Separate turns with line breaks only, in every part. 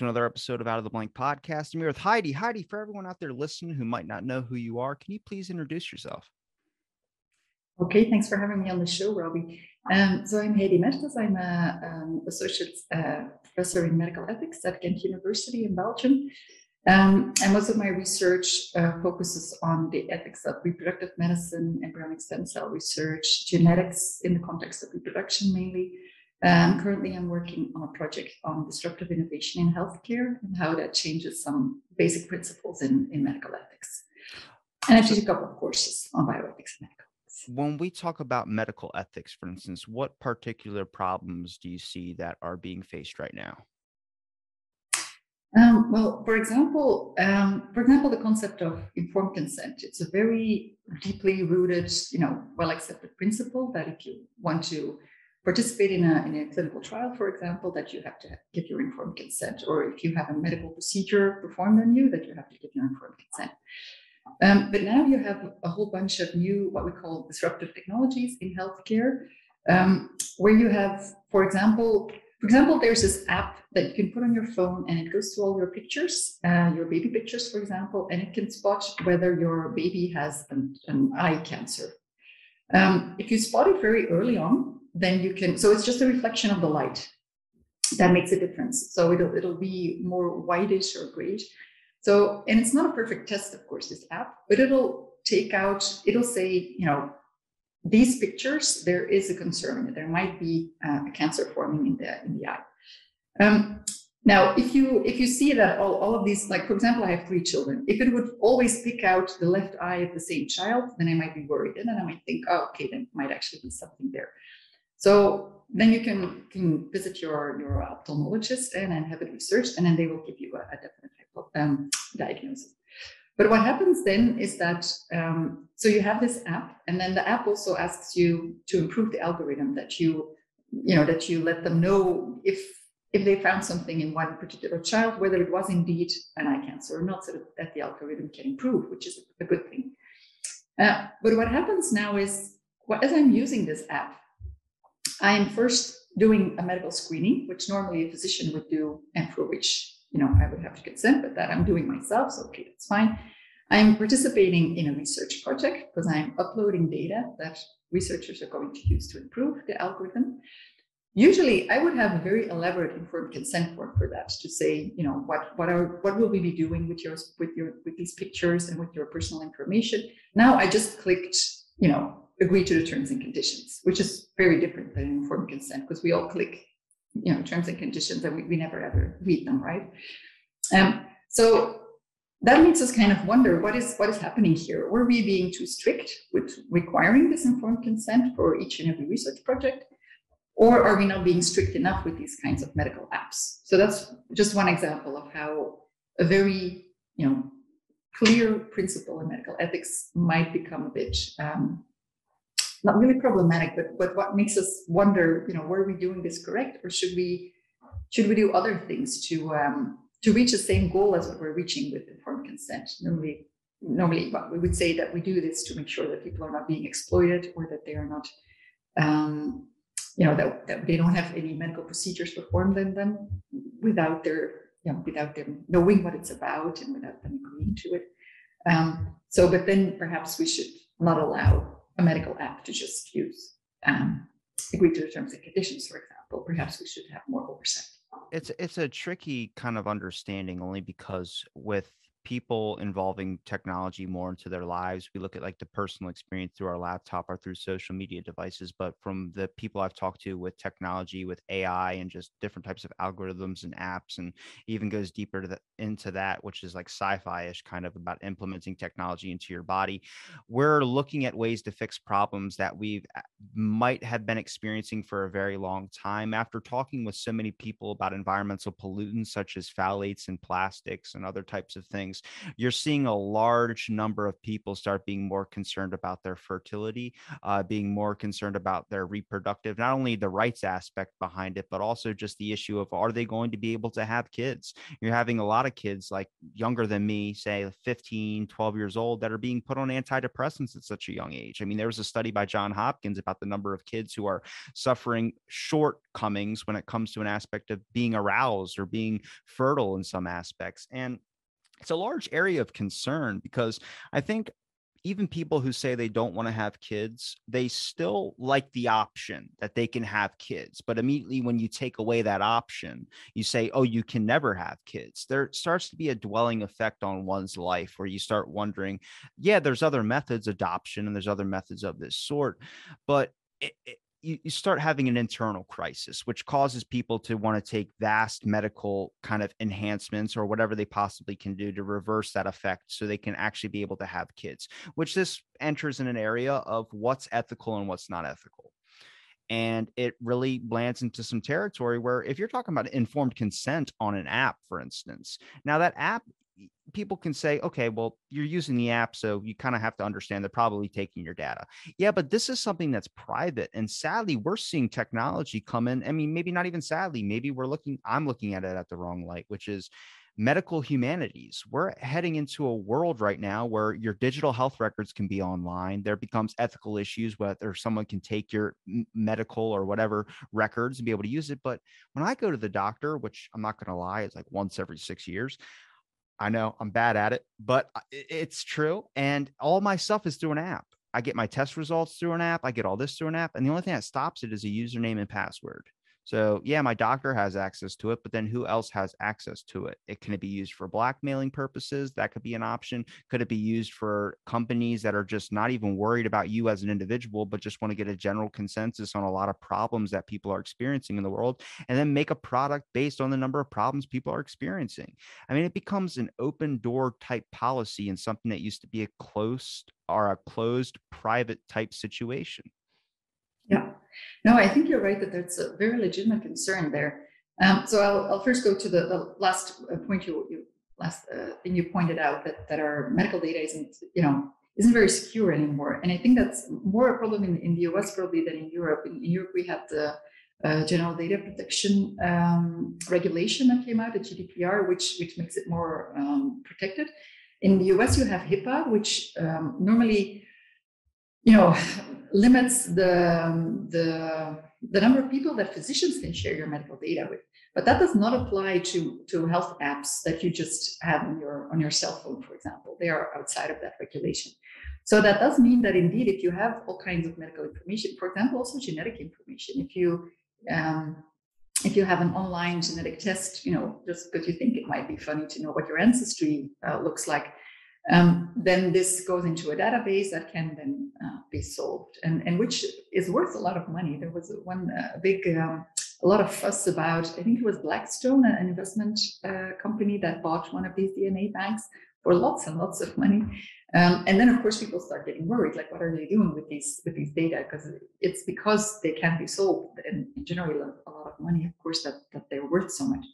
To another episode of Out of the Blank podcast. I'm here with Heidi. Heidi, for everyone out there listening who might not know who you are, can you please introduce yourself?
Okay, thanks for having me on the show, Robbie. Um, so I'm Heidi Mertes. I'm a um, associate uh, professor in medical ethics at Ghent University in Belgium. Um, and most of my research uh, focuses on the ethics of reproductive medicine, embryonic stem cell research, genetics in the context of reproduction mainly, um, currently, I'm working on a project on disruptive innovation in healthcare and how that changes some basic principles in, in medical ethics. And I teach a couple of courses on bioethics and medical ethics.
When we talk about medical ethics, for instance, what particular problems do you see that are being faced right now?
Um, well, for example, um, for example, the concept of informed consent. It's a very deeply rooted, you know, well accepted principle that if you want to participate in a, in a clinical trial, for example, that you have to give your informed consent, or if you have a medical procedure performed on you, that you have to give your informed consent. Um, but now you have a whole bunch of new, what we call disruptive technologies in healthcare, um, where you have, for example, for example, there's this app that you can put on your phone and it goes to all your pictures, uh, your baby pictures, for example, and it can spot whether your baby has an, an eye cancer. Um, if you spot it very early on, then you can, so it's just a reflection of the light that makes a difference. So it'll, it'll be more whitish or grayish. So, and it's not a perfect test, of course, this app, but it'll take out, it'll say, you know, these pictures, there is a concern there might be uh, a cancer forming in the in the eye. Um, now, if you if you see that all, all of these, like for example, I have three children. If it would always pick out the left eye of the same child, then I might be worried, and then I might think, oh, okay, then might actually be something there. So then you can, can visit your, your ophthalmologist and, and have it researched, and then they will give you a, a definite um, diagnosis. But what happens then is that um, so you have this app, and then the app also asks you to improve the algorithm that you you know that you let them know if if they found something in one particular child, whether it was indeed an eye cancer or not, so that, the algorithm can improve, which is a good thing. Uh, but what happens now is, well, as I'm using this app, I am first doing a medical screening, which normally a physician would do, and for which you know I would have to consent, but that I'm doing myself, so okay, that's fine. I'm participating in a research project because I'm uploading data that researchers are going to use to improve the algorithm. Usually, I would have a very elaborate informed consent form for that to say, you know, what what are what will we be doing with your with your with these pictures and with your personal information. Now, I just clicked, you know, agree to the terms and conditions, which is very different than informed consent because we all click, you know, terms and conditions and we, we never ever read them, right? Um, so that makes us kind of wonder what is what is happening here. Were we being too strict with requiring this informed consent for each and every research project? Or are we not being strict enough with these kinds of medical apps? So that's just one example of how a very, you know, clear principle in medical ethics might become a bit um, not really problematic, but but what makes us wonder, you know, were we doing this correct, or should we should we do other things to um, to reach the same goal as what we're reaching with informed consent? Normally, normally, we would say that we do this to make sure that people are not being exploited or that they are not, um, you know, that, that they don't have any medical procedures performed on them without their, you know, without them knowing what it's about and without them agreeing to it. Um, so, but then perhaps we should not allow a medical app to just use um, agree to the terms and conditions, for example. Perhaps we should have more oversight.
It's it's a tricky kind of understanding only because with people involving technology more into their lives. We look at like the personal experience through our laptop or through social media devices, but from the people I've talked to with technology, with AI, and just different types of algorithms and apps, and even goes deeper the, into that, which is like sci-fi ish kind of about implementing technology into your body. We're looking at ways to fix problems that we uh, might have been experiencing for a very long time. After talking with so many people about environmental pollutants such as phthalates and plastics and other types of things things, you're seeing a large number of people start being more concerned about their fertility, uh, being more concerned about their reproductive, not only the rights aspect behind it, but also just the issue of are they going to be able to have kids? You're having a lot of kids like younger than me, say 15, 12 years old, that are being put on antidepressants at such a young age. I mean, there was a study by John Hopkins about the number of kids who are suffering shortcomings when it comes to an aspect of being aroused or being fertile in some aspects. And it's a large area of concern because I think even people who say they don't want to have kids, they still like the option that they can have kids. But immediately when you take away that option, you say, oh, you can never have kids. There starts to be a dwelling effect on one's life where you start wondering, yeah, there's other methods, adoption, and there's other methods of this sort. But it, it, you, you start having an internal crisis, which causes people to want to take vast medical kind of enhancements or whatever they possibly can do to reverse that effect so they can actually be able to have kids, which this enters in an area of what's ethical and what's not ethical. And it really lands into some territory where, if you're talking about informed consent on an app, for instance, now that app people can say, okay, well, you're using the app, so you kind of have to understand they're probably taking your data. Yeah, but this is something that's private. And sadly, we're seeing technology come in. I mean, maybe not even sadly, maybe we're looking, I'm looking at it at the wrong light, which is medical humanities. We're heading into a world right now where your digital health records can be online. There becomes ethical issues whether someone can take your medical or whatever records and be able to use it. But when I go to the doctor, which I'm not going to lie, it's like once every six years, I know I'm bad at it, but uh, it's true. And all my stuff is through an app. I get my test results through an app. I get all this through an app. And the only thing that stops it is a username and password. So yeah, my doctor has access to it, but then who else has access to it? It can it be used for blackmailing purposes? That could be an option. Could it be used for companies that are just not even worried about you as an individual, but just want to get a general consensus on a lot of problems that people are experiencing in the world, and then make a product based on the number of problems people are experiencing? I mean, it becomes an open door type policy and something that used to be a closed or a closed private type situation.
Yeah. No, I think you're right that that's a very legitimate concern there. Um, so I'll, I'll, first go to the, the last uh, point you, you last uh, thing you pointed out that, that our medical data isn't you know isn't very secure anymore, and I think that's more a problem in, in the US probably than in Europe. In, in Europe, we have the uh, General Data Protection um, regulation that came out, the GDPR, which which makes it more um, protected. In the US, you have HIPAA, which um, normally you know limits the, the, the number of people that physicians can share your medical data with. But that does not apply to, to health apps that you just have on your, on your cell phone, for example. They are outside of that regulation. So that does mean that indeed, if you have all kinds of medical information, for example, also genetic information, if you um, if you have an online genetic test, you know, just because you think it might be funny to know what your ancestry uh, looks like, um, then this goes into a database that can then uh, be solved and, and which is worth a lot of money. There was one uh, big, um, a lot of fuss about, I think it was Blackstone, an investment uh, company that bought one of these DNA banks for lots and lots of money. Um, and then of course people start getting worried, like what are they doing with these with these data? Because it's because they can be sold and generate a lot of money, of course, that, that they're worth so much.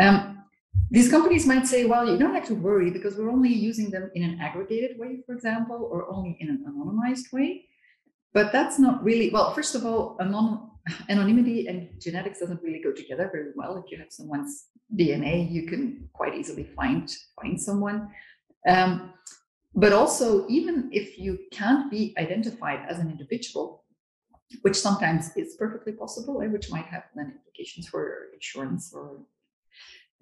Um, these companies might say, well, you don't have to worry because we're only using them in an aggregated way, for example, or only in an anonymized way. But that's not really, well, first of all, anon- anonymity and genetics doesn't really go together very well. If you have someone's DNA, you can quite easily find, find someone. Um, but also, even if you can't be identified as an individual, which sometimes is perfectly possible, and which might have then implications for insurance or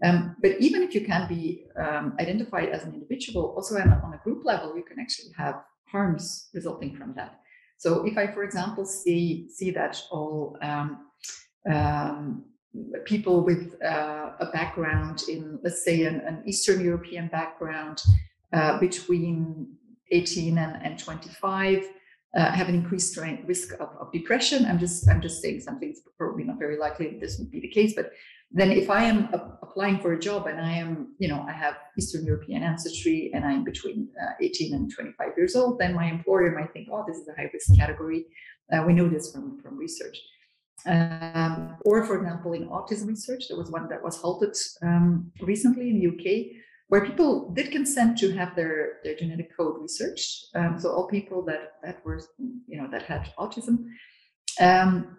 um, but even if you can be um, identified as an individual, also on a, group level, you can actually have harms resulting from that. So if I, for example, see see that all um, um people with uh, a background in, let's say, an, an Eastern European background uh, between 18 and, and 25 uh, have an increased risk of, of, depression. I'm just I'm just saying something. It's probably not very likely that this would be the case, but then if I am a, applying for a job and I am, you know, I have Eastern European ancestry and I'm between uh, 18 and 25 years old, then my employer might think, oh, this is a high risk category. Uh, we know this from from research. Um, or, for example, in autism research, there was one that was halted um, recently in the UK where people did consent to have their, their genetic code researched. Um, so all people that that were you know that had autism, um,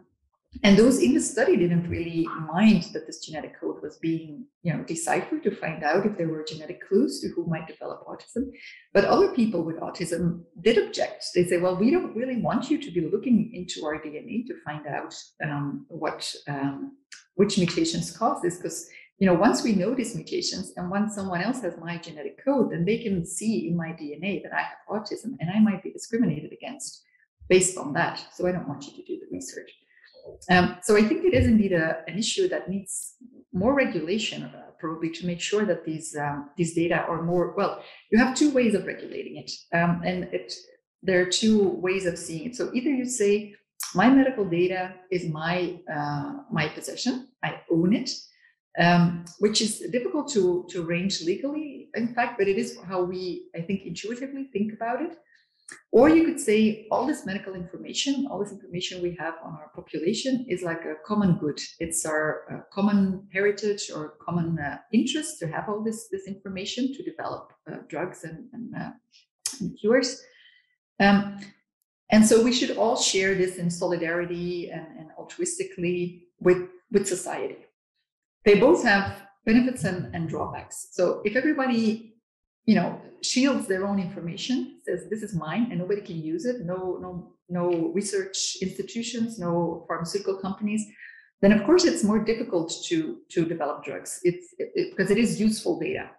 and those in the study didn't really mind that this genetic code was being you know deciphered to find out if there were genetic clues to who might develop autism. But other people with autism did object. They say, well, we don't really want you to be looking into our DNA to find out um, what um, which mutations cause this because you know, once we know these mutations and once someone else has my genetic code, then they can see in my DNA that I have autism and I might be discriminated against based on that. So I don't want you to do the research. Um, so I think it is indeed a, an issue that needs more regulation, uh, probably to make sure that these um, these data are more well. You have two ways of regulating it, um, and it there are two ways of seeing it. So either you say my medical data is my uh, my possession, I own it, um, which is difficult to, to arrange legally, in fact, but it is how we, I think, intuitively think about it. Or you could say all this medical information, all this information we have on our population is like a common good. It's our uh, common heritage or common uh, interest to have all this, this information to develop uh, drugs and, and, uh, and cures. Um, and so we should all share this in solidarity and, and altruistically with, with society they both have benefits and, and drawbacks. So if everybody, you know, shields their own information, says this is mine and nobody can use it, no, no, no research institutions, no pharmaceutical companies, then of course it's more difficult to to develop drugs. It's it, it, because it is useful data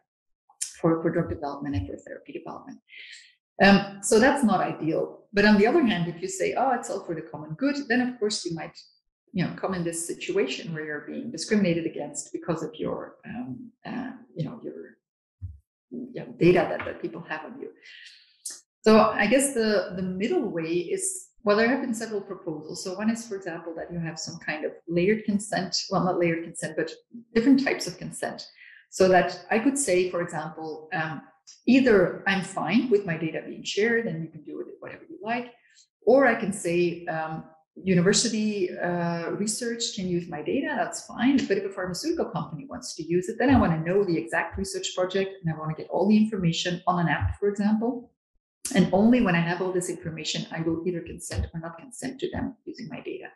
for, for drug development and for therapy development. Um, so that's not ideal. But on the other hand, if you say, oh, it's all for the common good, then of course you might you know come in this situation where you're being discriminated against because of your um, uh, you know your data that, that people have on you. So i guess the the middle way is well there have been several proposals. So one is for example that you have some kind of layered consent well not layered consent but different types of consent. So that i could say for example um, either i'm fine with my data being shared and you can do with it whatever you like or i can say um, university uh, research can use my data, that's fine. But if a pharmaceutical company wants to use it, then I want to know the exact research project and I want to get all the information on an app, for example. And only when I have all this information, I will either consent or not consent to them using my data.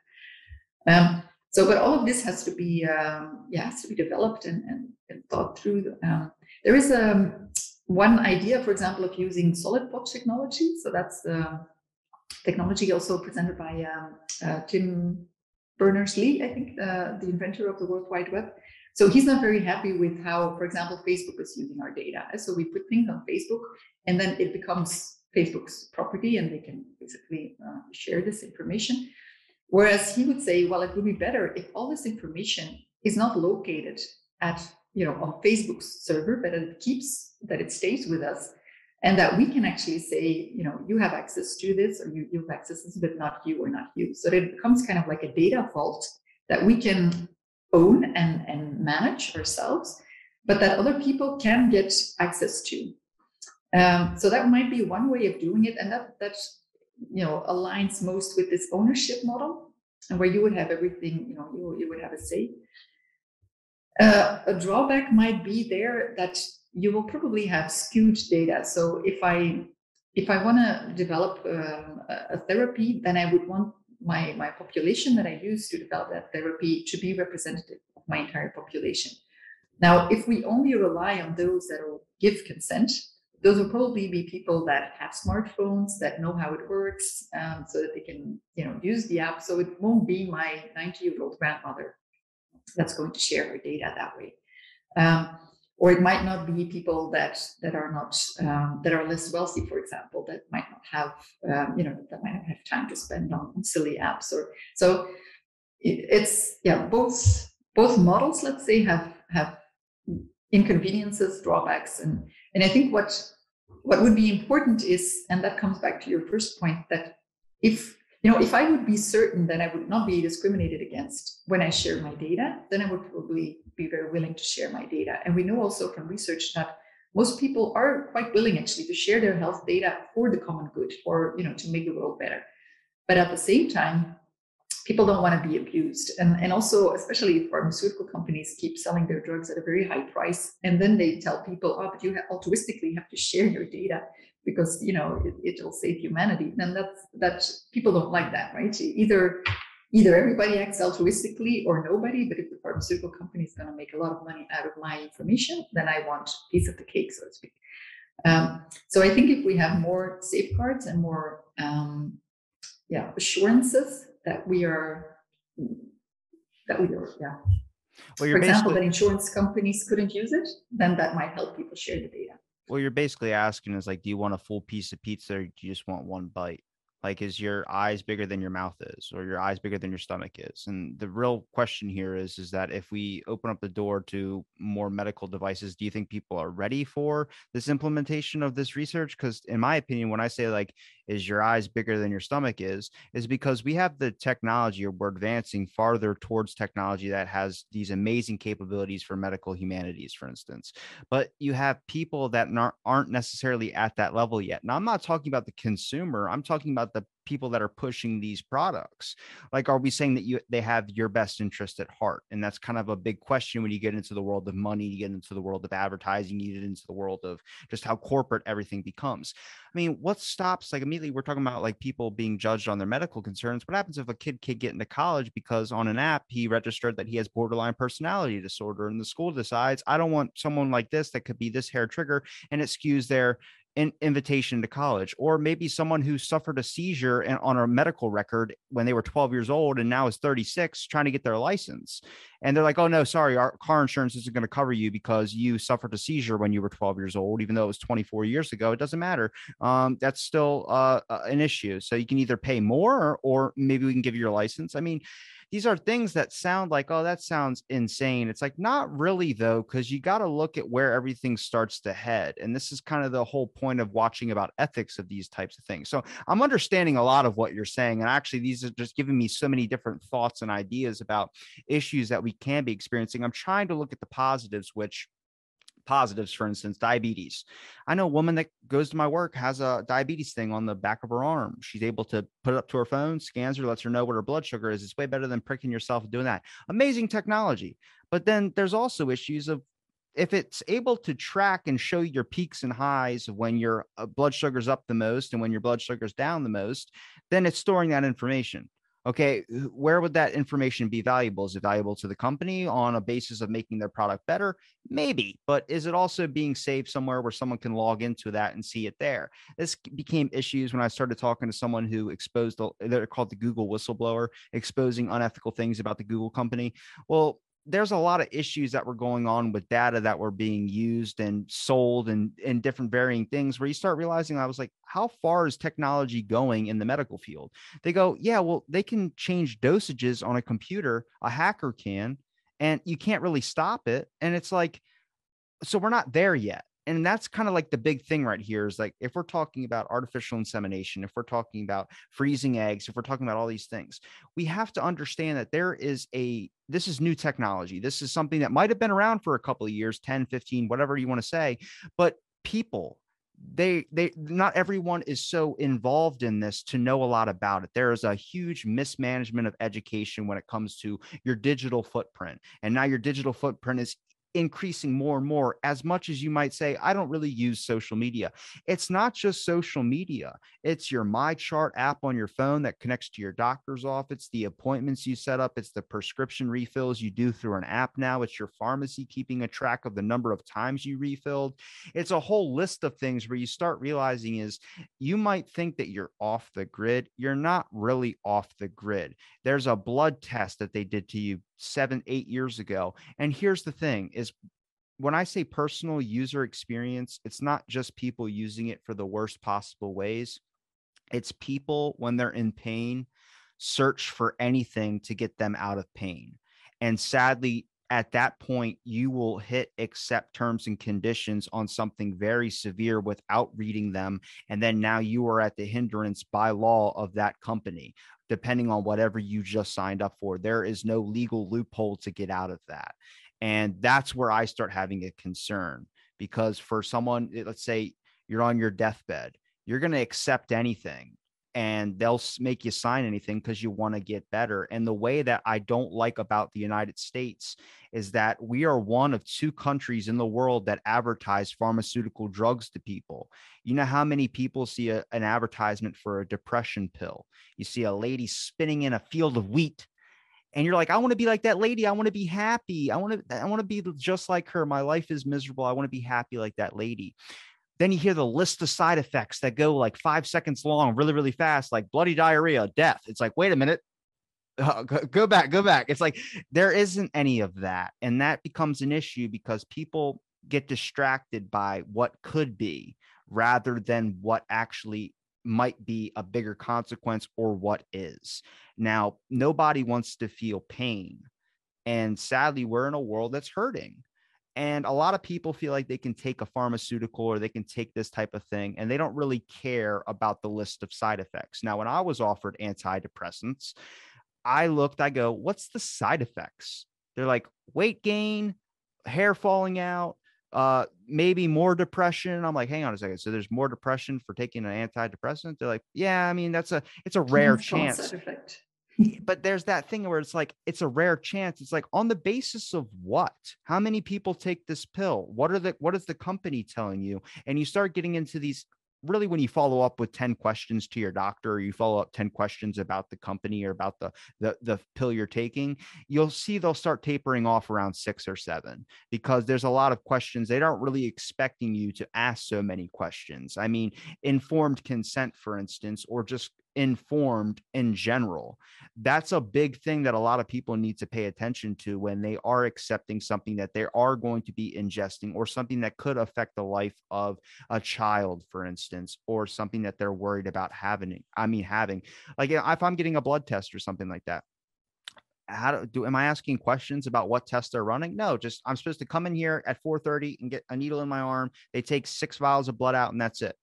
Um, so, but all of this has to be, um, yeah, has to be developed and, and, and thought through. Um, there is um, one idea, for example, of using Solid pod technology. So that's the technology also presented by um, uh, Tim Berners-Lee, I think, uh, the inventor of the World Wide Web. So he's not very happy with how, for example, Facebook is using our data. So we put things on Facebook, and then it becomes Facebook's property, and they can basically uh, share this information. Whereas he would say, well, it would be better if all this information is not located at you know on Facebook's server, but it keeps that it stays with us and that we can actually say, you know, you have access to this or you, you have access to this, but not you or not you. So it becomes kind of like a data vault that we can own and, and manage ourselves, but that other people can get access to. Um, so that might be one way of doing it. And that, that, you know, aligns most with this ownership model and where you would have everything, you know, you, you would have a say. Uh, a drawback might be there that you will probably have skewed data. So if I if I want to develop um, a therapy, then I would want my my population that I use to develop that therapy to be representative of my entire population. Now, if we only rely on those that will give consent, those will probably be people that have smartphones that know how it works, um, so that they can you know use the app. So it won't be my 90 year old grandmother that's going to share her data that way. Um, or it might not be people that that are not um, that are less wealthy for example that might not have um, you know that might not have time to spend on silly apps or so it, it's yeah both both models, let's say, have have inconveniences, drawbacks, and and I think what what would be important is, and that comes back to your first point, that if you know if I would be certain that I would not be discriminated against when I share my data, then I would probably be very willing to share my data. And we know also from research that most people are quite willing actually to share their health data for the common good, or you know, to make the world better. But at the same time, people don't want to be abused. And, and also, especially pharmaceutical companies keep selling their drugs at a very high price. And then they tell people, oh, but you altruistically have to share your data because, you know, it, will save humanity. And that's, that people don't like that, right? Either, either everybody acts altruistically or nobody, but if the pharmaceutical company is going to make a lot of money out of my information, then I want a piece of the cake, so to speak. Um, so I think if we have more safeguards and more um, yeah assurances that we are that we are yeah well, for example that insurance companies couldn't use it then that might help people share the data
well you're basically asking is like do you want a full piece of pizza or do you just want one bite? Like is your eyes bigger than your mouth is or your eyes bigger than your stomach is? And the real question here is is that if we open up the door to more medical devices do you think people are ready for this implementation of this research? Because in my opinion when i say like is your eyes bigger than your stomach is is because we have the technology or we're advancing farther towards technology that has these amazing capabilities for medical humanities for instance. But you have people that aren't necessarily at that level yet. Now i'm not talking about the consumer i'm talking about the people that are pushing these products like are we saying that you they have your best interest at heart? And that's kind of a big question when you get into the world of money you get into the world of advertising you get into the world of just how corporate everything becomes. I mean what stops like immediately we're talking about like people being judged on their medical concerns. What happens if a kid kid get into college because on an app he registered that he has borderline personality disorder and the school decides i don't want someone like this that could be this hair trigger and it skews their in, invitation to college, or maybe someone who suffered a seizure and on a medical record when they were 12 years old and now is 36 trying to get their license. And they're like, oh, no, sorry, our car insurance isn't going to cover you because you suffered a seizure when you were 12 years old, even though it was 24 years ago. It doesn't matter. Um, that's still uh, an issue. So you can either pay more or maybe we can give you your license. I mean, these are things that sound like, oh, that sounds insane. It's like, not really, though, because you got to look at where everything starts to head. And this is kind of the whole point of watching about ethics of these types of things. So I'm understanding a lot of what you're saying. And actually, these are just giving me so many different thoughts and ideas about issues that we can be experiencing. I'm trying to look at the positives, which positives, for instance, diabetes. I know a woman that goes to my work has a diabetes thing on the back of her arm. She's able to put it up to her phone, scans her, lets her know what her blood sugar is. It's way better than pricking yourself and doing that. Amazing technology. But then there's also issues of if it's able to track and show your peaks and highs of when your uh, blood sugar's up the most and when your blood sugar's down the most, then it's storing that information okay where would that information be valuable? Is it valuable to the company on a basis of making their product better? Maybe but is it also being saved somewhere where someone can log into that and see it there? This became issues when i started talking to someone who exposed they're called the google whistleblower exposing unethical things about the google company. Well there's a lot of issues that were going on with data that were being used and sold and and different varying things where you start realizing I was like how far is technology going in the medical field? They go yeah well they can change dosages on a computer a hacker can and you can't really stop it. And it's like so we're not there yet and that's kind of like the big thing right here is like if we're talking about artificial insemination if we're talking about freezing eggs if we're talking about all these things we have to understand that there is a this is new technology. This is something that might have been around for a couple of years 10 15 whatever you want to say but people they they not everyone is so involved in this to know a lot about it. There is a huge mismanagement of education when it comes to your digital footprint and now your digital footprint is increasing more and more as much as you might say i don't really use social media. It's not just social media. It's your MyChart app on your phone that connects to your doctor's office the appointments you set up it's the prescription refills you do through an app now it's your pharmacy keeping a track of the number of times you refilled. It's a whole list of things where you start realizing is you might think that you're off the grid. You're not really off the grid. There's a blood test that they did to you seven, eight years ago. And here's the thing is when I say personal user experience, it's not just people using it for the worst possible ways. It's people when they're in pain, search for anything to get them out of pain. And sadly, at that point, you will hit accept terms and conditions on something very severe without reading them. And then now you are at the hindrance by law of that company, depending on whatever you just signed up for. There is no legal loophole to get out of that. And that's where I start having a concern because for someone, let's say you're on your deathbed, you're going to accept anything and they'll make you sign anything because you want to get better. And the way that I don't like about the United States is that we are one of two countries in the world that advertise pharmaceutical drugs to people. You know how many people see a, an advertisement for a depression pill? You see a lady spinning in a field of wheat and you're like i want to be like that lady i want to be happy i want to i want to be just like her my life is miserable i want to be happy like that lady then you hear the list of side effects that go like five seconds long, really, really fast, like bloody diarrhea, death. It's like, wait a minute. Uh, go, go back, go back. It's like there isn't any of that. And that becomes an issue because people get distracted by what could be rather than what actually might be a bigger consequence or what is. Now, nobody wants to feel pain. And sadly, we're in a world that's hurting. And a lot of people feel like they can take a pharmaceutical or they can take this type of thing and they don't really care about the list of side effects. Now, when I was offered antidepressants, I looked, I go, what's the side effects? They're like weight gain, hair falling out, uh, maybe more depression. I'm like, hang on a second. So there's more depression for taking an antidepressant. They're like, yeah, I mean, that's a, it's a rare chance but there's that thing where it's like it's a rare chance. It's like on the basis of what? How many people take this pill? What are the what is the company telling you? And you start getting into these really when you follow up with 10 questions to your doctor or you follow up 10 questions about the company or about the, the the pill you're taking you'll see they'll start tapering off around six or seven because there's a lot of questions. They aren't really expecting you to ask so many questions. I mean informed consent for instance or just informed in general. That's a big thing that a lot of people need to pay attention to when they are accepting something that they are going to be ingesting or something that could affect the life of a child, for instance, or something that they're worried about having. I mean, having like if I'm getting a blood test or something like that. How do, do am I asking questions about what tests they're running? No, just I'm supposed to come in here at 4:30 and get a needle in my arm. They take six vials of blood out and that's it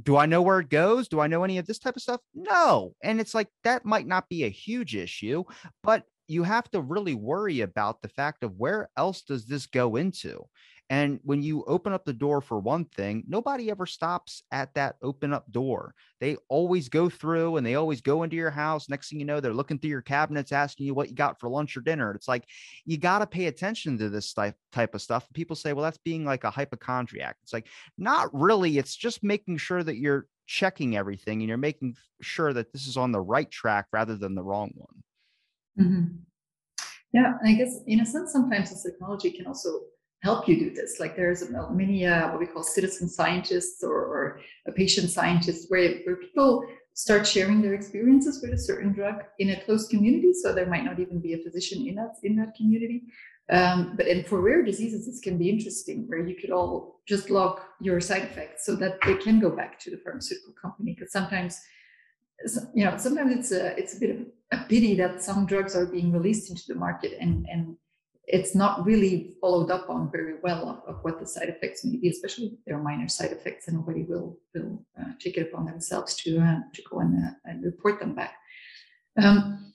do I know where it goes? Do I know any of this type of stuff? No. And it's like that might not be a huge issue, but you have to really worry about the fact of where else does this go into? And when you open up the door for one thing, nobody ever stops at that open up door. They always go through and they always go into your house. Next thing you know, they're looking through your cabinets, asking you what you got for lunch or dinner. It's like you got to pay attention to this type of stuff. People say, well, that's being like a hypochondriac. It's like not really. It's just making sure that you're checking everything and you're making sure that this is on the right track rather than the wrong one.
Mm-hmm. Yeah, I guess in a sense, sometimes the technology can also help you do this. Like there's many uh, what we call citizen scientists or, or a patient scientist where, where people start sharing their experiences with a certain drug in a closed community. So there might not even be a physician in that in that community. Um, but and for rare diseases, this can be interesting where you could all just log your side effects so that they can go back to the pharmaceutical company. Because sometimes, you know, sometimes it's a it's a bit of a pity that some drugs are being released into the market and and it's not really followed up on very well of, of, what the side effects may be, especially if they're minor side effects, and nobody will will uh, take it upon themselves to uh, to go and, uh, and report them back. Um,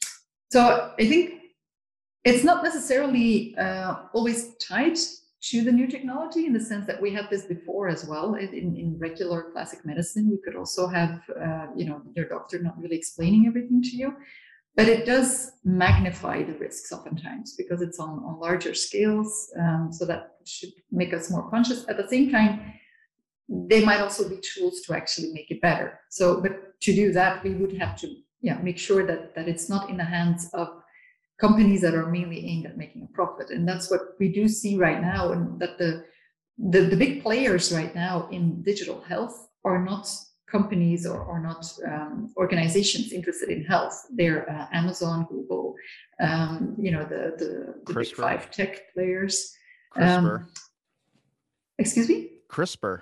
so I think it's not necessarily uh, always tied to the new technology in the sense that we had this before as well in, in regular classic medicine we could also have uh, you know your doctor not really explaining everything to you but it does magnify the risks oftentimes because it's on, on larger scales. Um, so that should make us more conscious. At the same time, they might also be tools to actually make it better. So, but to do that, we would have to yeah, make sure that, that it's not in the hands of companies that are mainly aimed at making a profit. And that's what we do see right now. And that the, the, the big players right now in digital health are not companies or, or not um, organizations interested in health. They're uh, Amazon, Google, um, you know, the, the, the big five tech players.
CRISPR. Um,
excuse me?
CRISPR.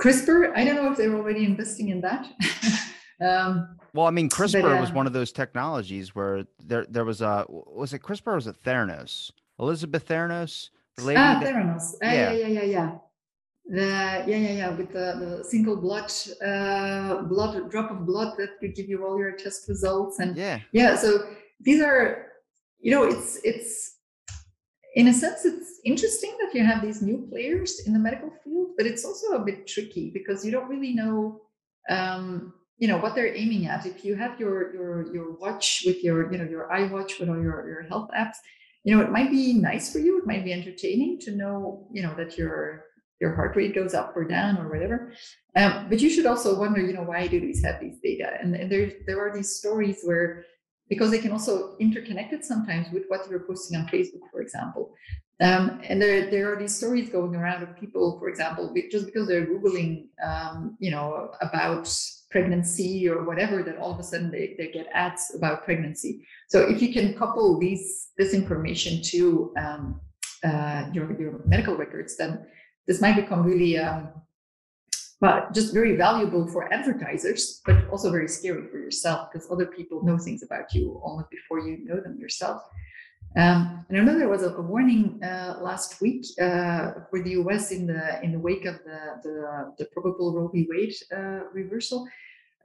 CRISPR, I don't know if they're already investing in that. Um,
well, I mean, CRISPR but, uh, was one of those technologies where there there was a was it CRISPR or was it Theranos? Elizabeth Theranos,
the lady. Ah, that, Theranos. Uh, yeah. yeah, yeah, yeah, yeah. The yeah, yeah, yeah, with the, the single blood uh, blood drop of blood that could give you all your test results. And
yeah,
yeah. So these are, you know, it's it's in a sense it's interesting that you have these new players in the medical field, but it's also a bit tricky because you don't really know um, you know what they're aiming at. If you have your your your watch with your you know your iWatch with all your your health apps you know it might be nice for you. It might be entertaining to know you know that your your heart rate goes up or down or whatever. Um, but you should also wonder you know why do these have these data? And, and there there are these stories where because they can also interconnect it sometimes with what you're posting on facebook for example. Um, and there, there are these stories going around of people, for example, just because they're Googling, um, you know, about pregnancy or whatever, that all of a sudden they, they get ads about pregnancy. So if you can couple these this information to um, uh, your, your medical records, then this might become really, um, well, just very valuable for advertisers, but also very scary for yourself because other people know things about you almost before you know them yourself. Um, and I know there was a, a warning uh, last week uh, for the US in the in the wake of the the, the probable Roe v. Wade uh, reversal.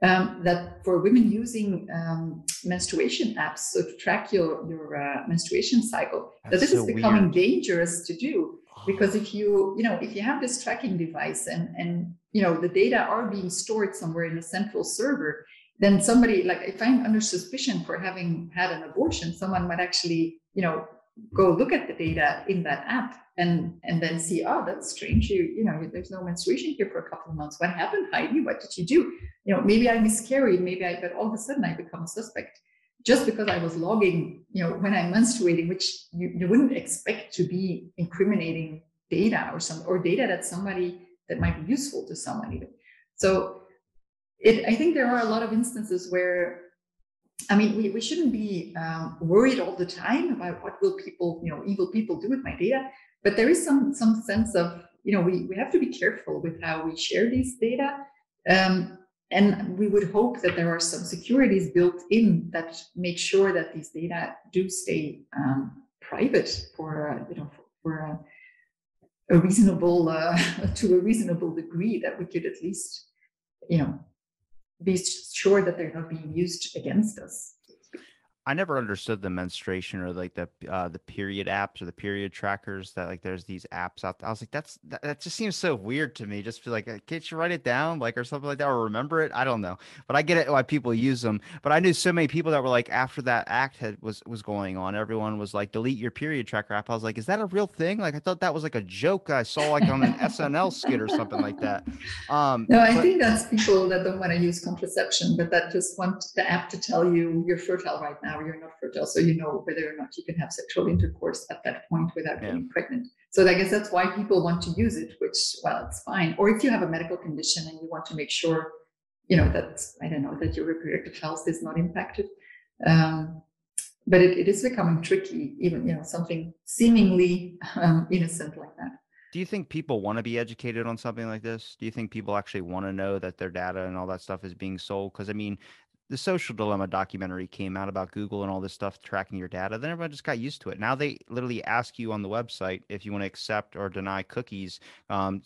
Um, that for women using um, menstruation apps, so to track your your uh, menstruation cycle, That's that this so is becoming weird. dangerous to do because if you you know if you have this tracking device and and you know the data are being stored somewhere in a central server, then somebody like if I'm under suspicion for having had an abortion, someone might actually you know go look at the data in that app and and then see oh that's strange. You you know there's no menstruation here for a couple of months. What happened? Heidi? What did you do? You know maybe i miscarried. Maybe i but all of a sudden i become a suspect just because i was logging you know when i'm menstruating which you, you wouldn't expect to be incriminating data or some or data that somebody that might be useful to someone even so it i think there are a lot of instances where I mean, we, we shouldn't be um, worried all the time about what will people, you know, evil people do with my data. But there is some some sense of, you know, we, we have to be careful with how we share these data. Um, and we would hope that there are some securities built in that make sure that these data do stay um, private for, uh, you know, for, for a, a reasonable, uh, to a reasonable degree that we could at least, you know, be sure that they're not being used against us.
I never understood the menstruation or like the uh, the period apps or the period trackers that like there's these apps out there. I was like, that's that, that just seems so weird to me. Just feel like, uh, can't you write it down like or something like that or remember it? I don't know, but I get it why people use them. But I knew so many people that were like after that act had was was going on, everyone was like, delete your period tracker app. I was like, is that a real thing? Like I thought that was like a joke I saw like on an SNL skit or something like that.
Um, no, I but, think that's people that don't want to use contraception, but that just want the app to tell you you're fertile right now you're not fertile so you know whether or not you can have sexual intercourse at that point without yeah. getting pregnant so i guess that's why people want to use it which well it's fine or if you have a medical condition and you want to make sure you know that i don't know that your reproductive health is not impacted um, but it, it is becoming tricky even you know something seemingly um, innocent like that
do you think people want to be educated on something like this? Do you think people actually want to know that their data and all that stuff is being sold? Because I mean, the social dilemma documentary came out about Google and all this stuff tracking your data, then everyone just got used to it. Now they literally ask you on the website if you want to accept or deny cookies. Um,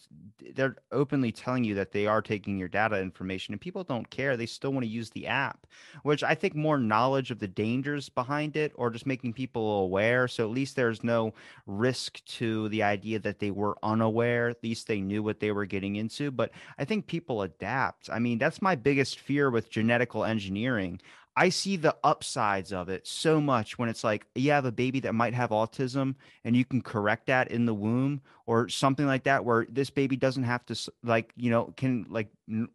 they're openly telling you that they are taking your data information, and people don't care. They still want to use the app, which I think more knowledge of the dangers behind it, or just making people aware. So at least there's no risk to the idea that they were unaware. At least they knew what they were getting into. But I think people adapt. I mean, that's my biggest fear with genetical engineering engineering I see the upsides of it so much when it's like you have a baby that might have autism and you can correct that in the womb or something like that where this baby doesn't have to like you know can like n-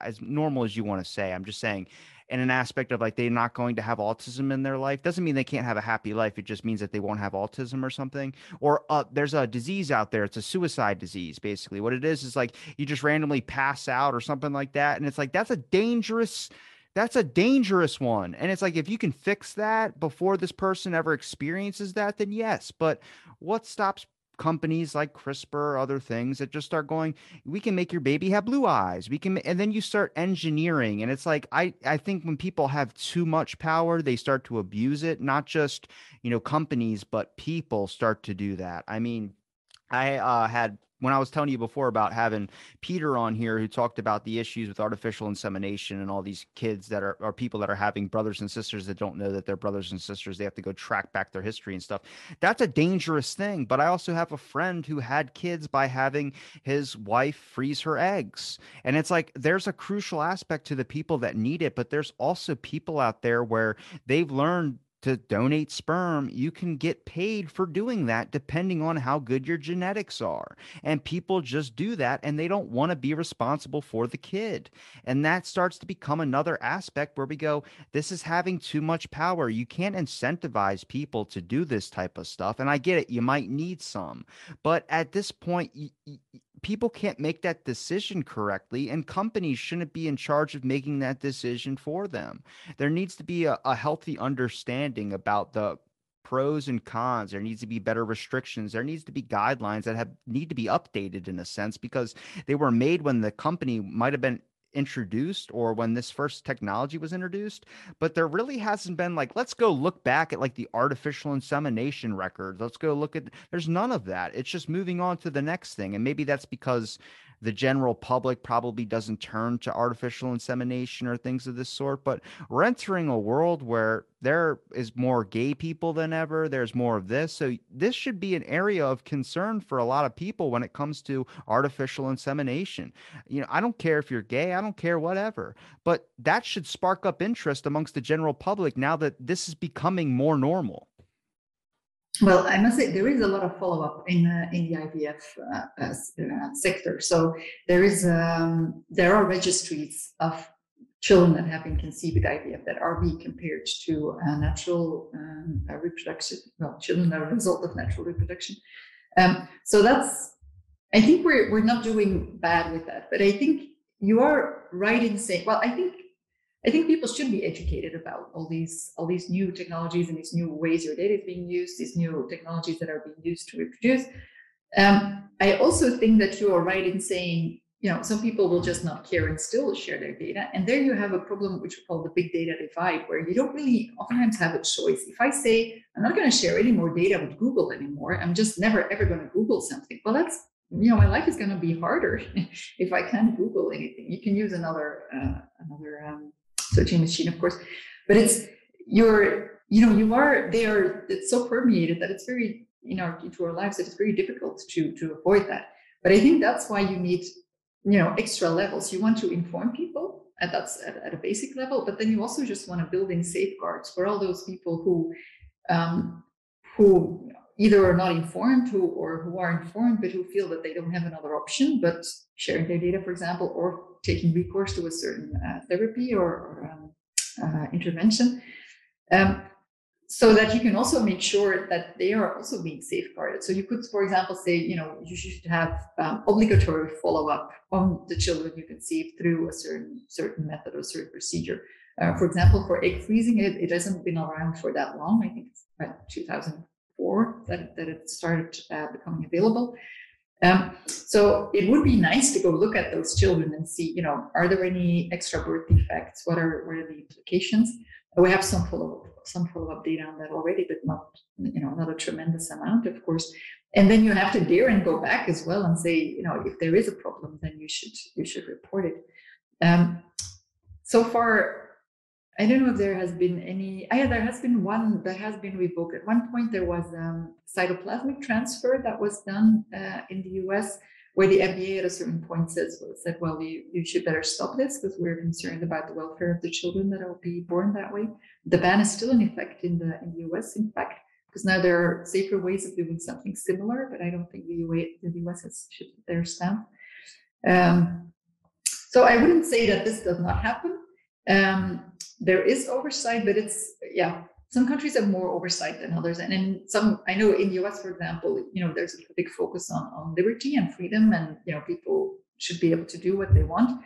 as normal as you want to say I'm just saying in an aspect of like they're not going to have autism in their life doesn't mean they can't have a happy life it just means that they won't have autism or something or uh, there's a disease out there it's a suicide disease basically. What it is is like you just randomly pass out or something like that and it's like that's a dangerous that's a dangerous one. And it's like if you can fix that before this person ever experiences that, then yes. But what stops companies like CRISPR, or other things that just start going, we can make your baby have blue eyes. We can, and then you start engineering. And it's like, I, I think when people have too much power, they start to abuse it. Not just, you know, companies, but people start to do that. I mean, I uh, had when I was telling you before about having Peter on here who talked about the issues with artificial insemination and all these kids that are, are people that are having brothers and sisters that don't know that they're brothers and sisters. They have to go track back their history and stuff. That's a dangerous thing. But I also have a friend who had kids by having his wife freeze her eggs. And it's like there's a crucial aspect to the people that need it, but there's also people out there where they've learned to donate sperm, you can get paid for doing that depending on how good your genetics are. And people just do that and they don't want to be responsible for the kid. And that starts to become another aspect where we go, this is having too much power. You can't incentivize people to do this type of stuff. And I get it, you might need some. But at this point, people can't make that decision correctly and companies shouldn't be in charge of making that decision for them. There needs to be a, a, healthy understanding about the pros and cons. There needs to be better restrictions. There needs to be guidelines that have need to be updated in a sense because they were made when the company might have been introduced or when this first technology was introduced but there really hasn't been like let's go look back at like the artificial insemination records. Let's go look at there's none of that. It's just moving on to the next thing and maybe that's because the general public probably doesn't turn to artificial insemination or things of this sort. But we're entering a world where there is more gay people than ever. There's more of this. So this should be an area of concern for a lot of people when it comes to artificial insemination. You know, I don't care if you're gay, I don't care whatever, but that should spark up interest amongst the general public now that this is becoming more normal.
Well, I must say there is a lot of follow up in uh, in the IVF uh, uh, uh, sector. So there is um, there are registries of children that have been conceived with IVF that are being compared to natural um, reproduction. Well, children are a result of natural reproduction. Um, so that's I think we're we're not doing bad with that, but I think you are right in saying. Well, I think I think people should be educated about all these all these new technologies and these new ways your data is being used, these new technologies that are being used to reproduce. Um, I also think that you are right in saying, you know, some people will just not care and still share their data. And there you have a problem which we call the big data divide, where you don't really oftentimes have a choice. If I say I'm not going to share any more data with Google anymore, I'm just never ever going to Google something. Well, that's you know, my life is going to be harder if I can't Google anything. You can use another uh, another um, searching machine, of course. But it's you're, you know, you are there. It's so permeated that it's very in our into our lives that it's very difficult to to avoid that. But I think that's why you need, you know, extra levels. You want to inform people, and that's at, at a basic level. But then you also just want to build in safeguards for all those people who, um, who either are not informed who or who are informed but who feel that they don't have another option but sharing their data for example or taking recourse to a certain uh, therapy or, or um, uh, intervention. Um, so that you can also make sure that they are also being safeguarded. So you could, for example, say, you know, you should have um, obligatory follow-up on the children you conceive through a certain certain method or certain procedure. Uh, for example, for egg freezing, it, it hasn't been around for that long. I think it's about 2004 that, that it started uh, becoming available. Um, so it would be nice to go look at those children and see, you know, are there any extra birth defects? What are what are the implications? We have some follow some follow up data on that already, but not you know not a tremendous amount, of course. And then you have to dare and go back as well and say, you know, if there is a problem, then you should you should report it. Um, so far, I don't know if there has been any. Oh yeah, there has been one that has been revoked. At one point, there was um, cytoplasmic transfer that was done uh, in the U.S., where the FDA at a certain point says said, "Well, you, you should better stop this because we're concerned about the welfare of the children that will be born that way." The ban is still in effect in the in the U.S. In fact, because now there are safer ways of doing something similar, but I don't think the, UA, the U.S. has shifted their stamp. Um, so I wouldn't say that this does not happen. Um, there is oversight, but it's yeah. Some countries have more oversight than others, and in some, I know in the U.S., for example, you know, there's a big focus on on liberty and freedom, and you know, people should be able to do what they want.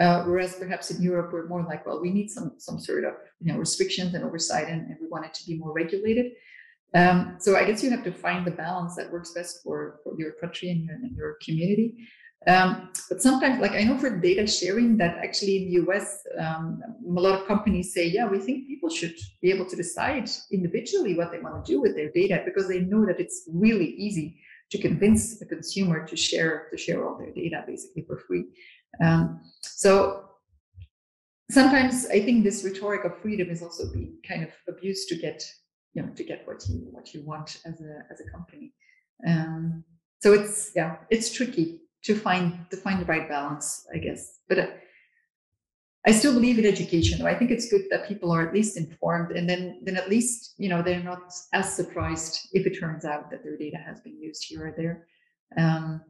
Uh, whereas perhaps in Europe, we're more like, well, we need some some sort of you know restrictions and oversight, and, and we want it to be more regulated. Um, so I guess you have to find the balance that works best for, for your country and your, and your community. Um, but sometimes, like I know for data sharing, that actually in the US, um, a lot of companies say, yeah, we think people should be able to decide individually what they want to do with their data because they know that it's really easy to convince a consumer to share to share all their data basically for free. Um, so sometimes I think this rhetoric of freedom is also being kind of abused to get you know to get what you what you want as a as a company. Um, so it's yeah, it's tricky to find to find the right balance, I guess. But uh, I still believe in education. Though I think it's good that people are at least informed, and then then at least you know they're not as surprised if it turns out that their data has been used here or there. Um,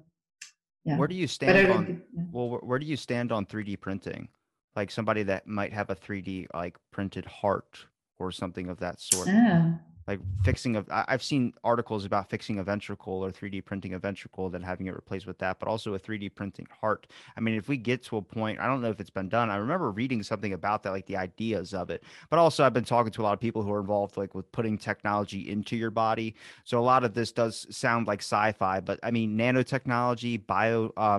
yeah. Where do you stand on? Think, yeah. Well, where do you stand on 3D printing? Like somebody that might have a 3D like printed heart or something of that sort.
Yeah
like fixing a i've seen articles about fixing a ventricle or 3d printing a ventricle then having it replaced with that but also a 3d printing heart. I mean if we get to a point i don't know if it's been done i remember reading something about that like the ideas of it but also i've been talking to a lot of people who are involved like with putting technology into your body. So a lot of this does sound like sci-fi but i mean nanotechnology bio uh,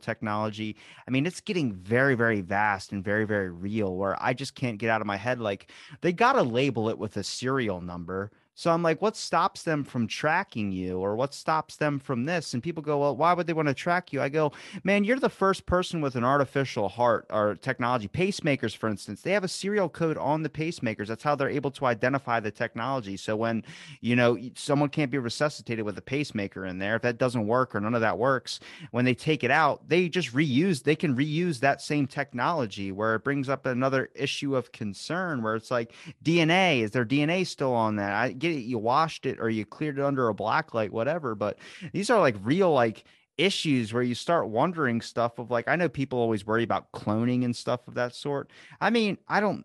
technology i mean it's getting very very vast and very very real where i just can't get out of my head. Like they got to label it with a serial number so I'm like, what stops them from tracking you or what stops them from this? And people go, well, why would they want to track you? I go, man, you're the first person with an artificial heart or technology. Pacemakers, for instance, they have a serial code on the pacemakers. That's how they're able to identify the technology. So when, you know, someone can't be resuscitated with a pacemaker in there, if that doesn't work or none of that works, when they take it out, they just reuse, they can reuse that same technology where it brings up another issue of concern where it's like DNA, is their DNA still on that? I, get it, you washed it or you cleared it under a black light, whatever. But these are like real like issues where you start wondering stuff of like I know people always worry about cloning and stuff of that sort. I mean, I don't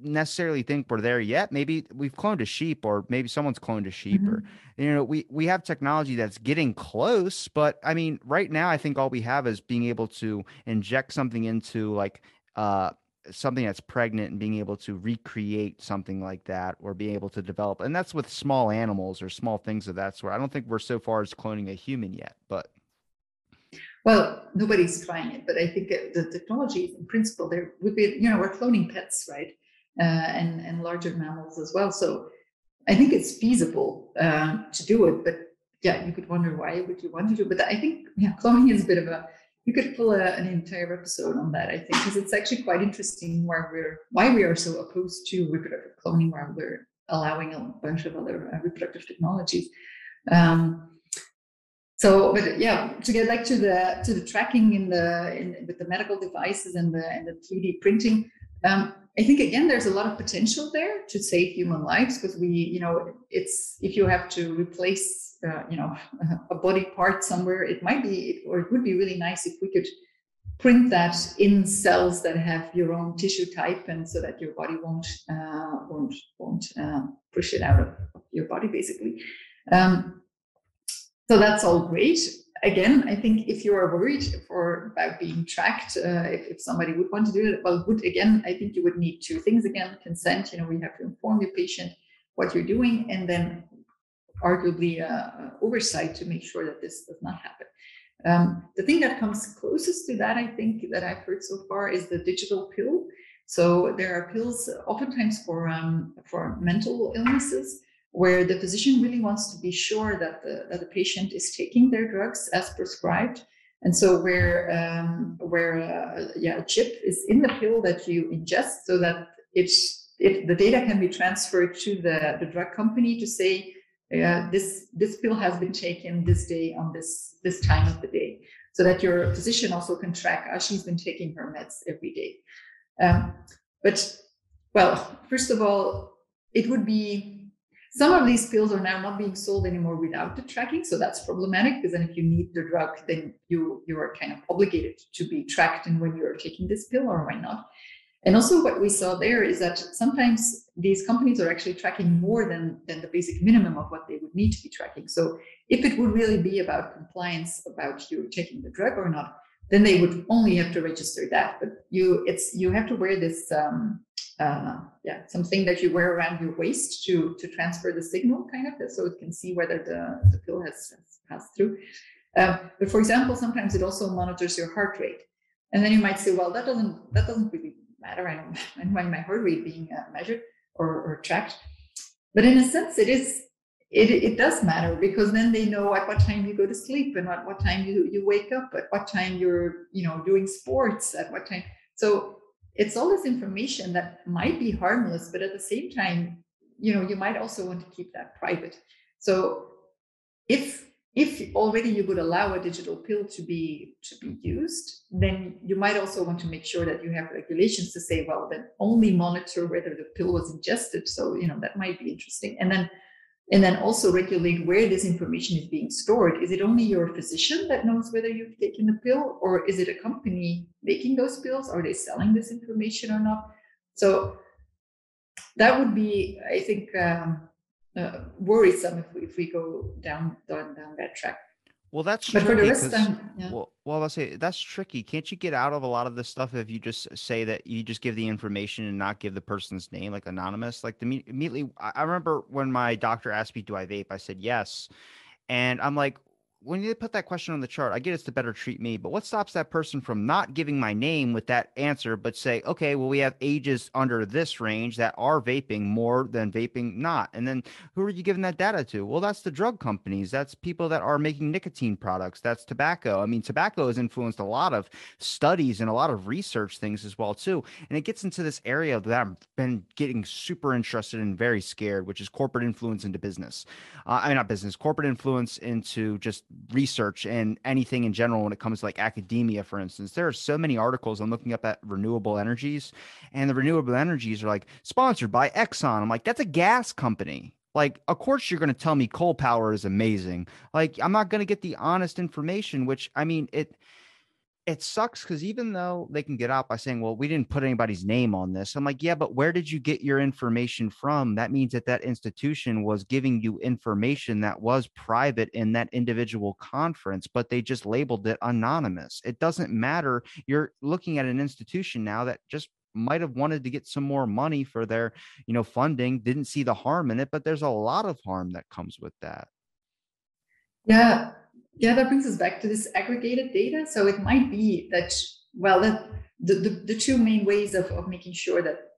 necessarily think we're there yet. Maybe we've cloned a sheep or maybe someone's cloned a sheep mm-hmm. or you know, we we have technology that's getting close, but I mean, right now I think all we have is being able to inject something into like uh something that's pregnant and being able to recreate something like that or being able to develop and that's with small animals or small things of that sort. I don't think we're so far as cloning a human yet but.
Well nobody's trying it but i think the technology in principle there would be you know we're cloning pets right? Uh, and and larger mammals as well. So i think it's feasible uh, to do it but yeah you could wonder why would you want to do it? But i think yeah cloning is a bit of a you could pull a, an entire episode on that, I think, because it's actually quite interesting where we're why we are so opposed to reproductive cloning, while we're allowing a bunch of other uh, reproductive technologies. Um, so, but yeah, to get back to the to the tracking in the in, with the medical devices and the and the 3D printing, um, I think again, there's a lot of potential there to save human lives because we, you know, it's if you have to replace, uh, you know, a body part somewhere, it might be, or it would be really nice if we could print that in cells that have your own tissue type, and so that your body won't uh, won't won't uh, push it out of your body, basically. Um, so that's all great again, I think if you are worried for about being tracked, uh, if, if somebody would want to do it, well, would again, I think you would need two things again: consent. You know, we have to inform your patient what you're doing, and then arguably uh, oversight to make sure that this does not happen. Um, the thing that comes closest to that, I think, that I've heard so far is the digital pill. So there are pills oftentimes for um, for mental illnesses where the physician really wants to be sure that the, that the patient is taking their drugs as prescribed. And so where um, where uh, yeah a chip is in the pill that you ingest, so that it's if the data can be transferred to the, the drug company to say uh, this this pill has been taken this day on this this time of the day, so that your physician also can track as she's been taking her meds every day. Um, but well, first of all, it would be some of these pills are now not being sold anymore without the tracking, so that's problematic because then if you need the drug, then you you are kind of obligated to be tracked in when you're taking this pill or why not. And also what we saw there is that sometimes these companies are actually tracking more than, than the basic minimum of what they would need to be tracking. So if it would really be about compliance about you taking the drug or not, then they would only have to register that. But you it's you have to wear this um, uh, yeah, something that you wear around your waist to to transfer the signal, kind of, so it can see whether the, the pill has, has passed through. Uh, but for example, sometimes it also monitors your heart rate, and then you might say, well, that doesn't that doesn't really matter. I don't, I don't mind my heart rate being uh, measured or, or tracked, but in a sense, it is it, it does matter because then they know at what time you go to sleep and at what time you, you wake up, at what time you're, you know, doing sports, at what time. So it's all this information that might be harmless, but at the same time, you know, you might also want to keep that private. So if if already you would allow a digital pill to be to be used, then you might also want to make sure that you have regulations to say, well, then only monitor whether the pill was ingested. So you know that might be interesting. And then and then also regulate where this information is being stored. Is it only your physician that knows whether you've taken the pill, or is it a company making those pills? Are they selling this information or not? So that would be, I think, um, uh, worrisome if we, if we go down, down down that track.
Well, that's but for the rest, um, yeah. well, well, I'll say that's tricky. Can't you get out of a lot of this stuff if you just say that you just give the information and not give the person's name, like anonymous? Like the immediately, I remember when my doctor asked me, "Do I vape?" I said yes, and I'm like, when you put that question on the chart, I get it's to better treat me, but what stops that person from not giving my name with that answer, but say, okay, well, we have ages under this range that are vaping more than vaping not. And then who are you giving that data to? Well, that's the drug companies. That's people that are making nicotine products. That's tobacco. I mean, tobacco has influenced a lot of studies and a lot of research things as well, too. And it gets into this area that I've been getting super interested in, very scared, which is corporate influence into business. Uh, I mean, not business, corporate influence into just research and anything in general when it comes to like academia, for instance. There are so many articles I'm looking up at renewable energies, and the renewable energies are like sponsored by Exxon. I'm like, that's a gas company. Like, of course, you're going to tell me coal power is amazing. Like, I'm not going to get the honest information, which I mean, it it sucks because even though they can get out by saying, well, we didn't put anybody's name on this, I'm like, yeah, but where did you get your information from? That means that that institution was giving you information that was private in that individual conference, but they just labeled it anonymous. It doesn't matter. You're looking at an institution now that just might have wanted to get some more money for their you know funding didn't see the harm in it but there's a lot of harm that comes with that
yeah yeah, that brings us back to this aggregated data. So it might be that, well, that the, the, the two main ways of, of making sure that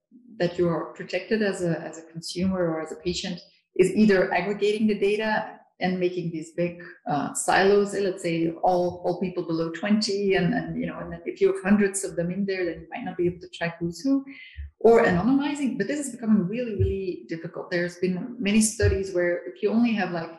that you are protected as a, as a consumer or as a patient is either aggregating the data and making these big uh, silos. Let's say all, all people below 20, and, and you know, and if you have hundreds of them in there, then you might not be able to track who's who, or anonymizing. But this is becoming really, really difficult. There's been many studies where if you only have like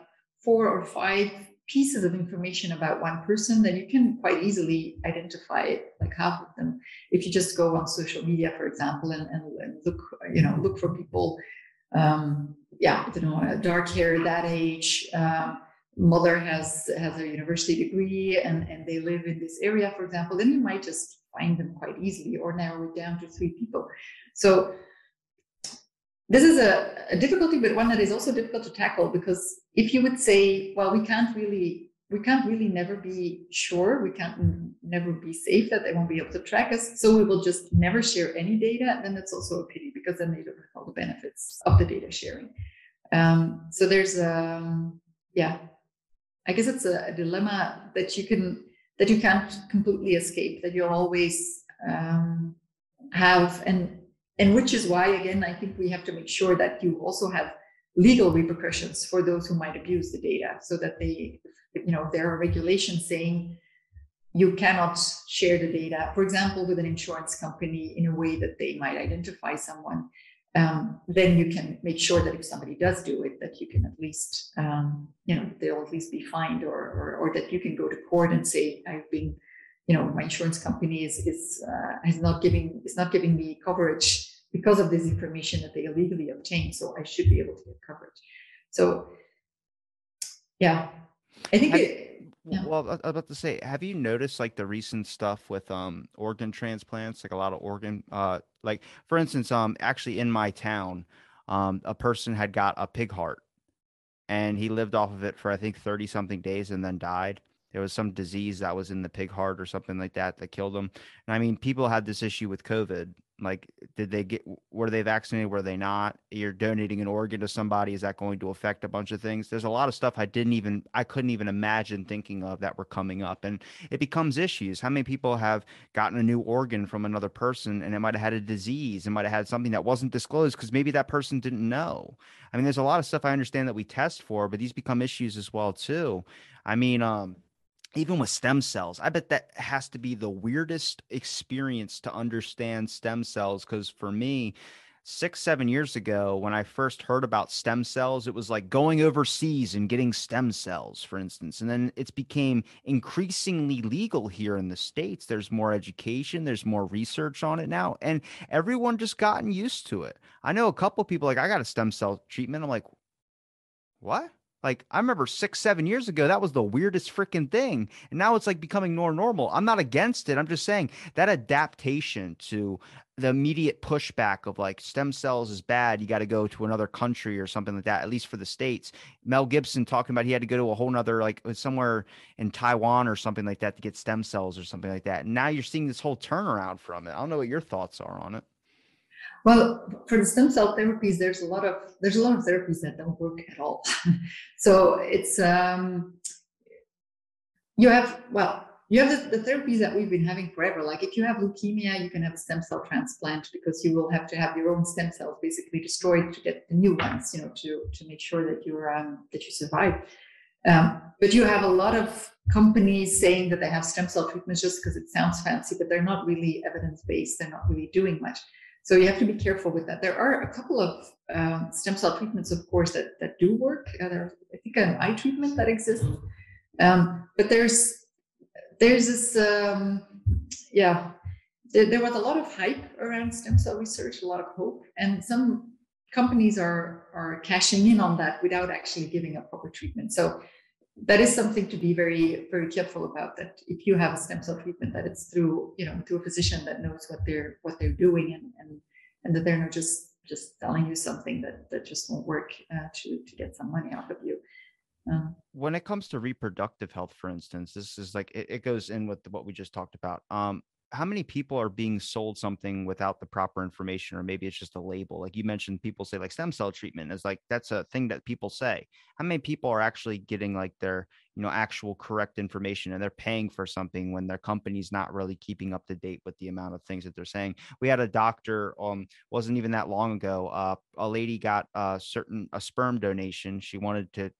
four or five pieces of information about one person, then you can quite easily identify like half of them. If you just go on social media, for example, and, and, look, you know, look for people, um, yeah, you know, dark hair, that age, um, mother has has a university degree, and and they live in this area, for example, then you might just find them quite easily, or narrow it down to three people. So this is a, a, difficulty, but one that is also difficult to tackle because if you would say, well, we can't really, we can't really never be sure, we can't n- never be safe that they won't be able to track us, so we will just never share any data, then that's also a pity because then they don't have all the benefits of the data sharing. Um, so there's, um, yeah, I guess it's a, a, dilemma that you can that you can't completely escape, that you'll always um, have, and and which is why again I think we have to make sure that you also have legal repercussions for those who might abuse the data so that they you know there are regulations saying you cannot share the data for example with an insurance company in a way that they might identify someone. Um, then you can make sure that if somebody does do it that you can at least um, you know they'll at least be fined or, or, or that you can go to court and say i've been you know my insurance company is is uh, is not giving is not giving me coverage because of this information that they illegally obtained. So I should be able to get coverage. So yeah, I think. it,
yeah. Well, I was about to say, have you noticed like the recent stuff with um organ transplants? Like a lot of organ, uh, like for instance, um, actually in my town, um, a person had got a pig heart, and he lived off of it for I think thirty something days and then died. There was some disease that was in the pig heart or something like that that killed him. And I mean, people had this issue with COVID like did they get were they vaccinated were they not? You're donating an organ to somebody is that going to affect a bunch of things? There's a lot of stuff i didn't even i couldn't even imagine thinking of that were coming up and it becomes issues. How many people have gotten a new organ from another person and it might have had a disease it might have had something that wasn't disclosed because maybe that person didn't know. I mean there's a lot of stuff i understand that we test for but these become issues as well too. I mean um even with stem cells i bet that has to be the weirdest experience to understand stem cells because for me six seven years ago when i first heard about stem cells it was like going overseas and getting stem cells for instance and then it's became increasingly legal here in the states. There's more education there's more research on it now and everyone just gotten used to it. I know a couple people like i got a stem cell treatment i'm like what like I remember six, seven years ago, that was the weirdest freaking thing. And now it's like becoming more normal. I'm not against it. I'm just saying that adaptation to the immediate pushback of like stem cells is bad. You got to go to another country or something like that, at least for the States. Mel Gibson talking about he had to go to a whole nother, like uh, somewhere in Taiwan or something like that to get stem cells or something like that. And now you're seeing this whole turnaround from it. I don't know what your thoughts are on it.
Well, for the stem cell therapies, there's a lot of there's a lot of therapies that don't work at all. so it's um, you have well you have the, the, therapies that we've been having forever. Like if you have leukemia, you can have a stem cell transplant because you will have to have your own stem cells basically destroyed to get the new ones, you know, to to make sure that you're um, that you survive. Um, but you have a lot of companies saying that they have stem cell treatments just because it sounds fancy, but they're not really evidence based. They're not really doing much. So you have to be careful with that. There are a couple of um, stem cell treatments, of course, that, that do work. Uh, there's, I think, an eye treatment that exists. Um, but there's there's this, um, yeah, there, there, was a lot of hype around stem cell research, a lot of hope, and some companies are are cashing in on that without actually giving a proper treatment. So that is something to be very very careful about that if you have a stem cell treatment that it's through you know through a physician that knows what they're what they're doing and and, and that they're not just just telling you something that that just won't work uh, to to get some money out of you.
Um, when it comes to reproductive health for instance this is like it, it goes in with what we just talked about. Um how many people are being sold something without the proper information or maybe it's just a label? Like you mentioned people say like stem cell treatment is like that's a thing that people say. How many people are actually getting like their you know actual correct information and they're paying for something when their company's not really keeping up to date with the amount of things that they're saying? We had a doctor um wasn't even that long ago uh a lady got a certain a sperm donation. She wanted to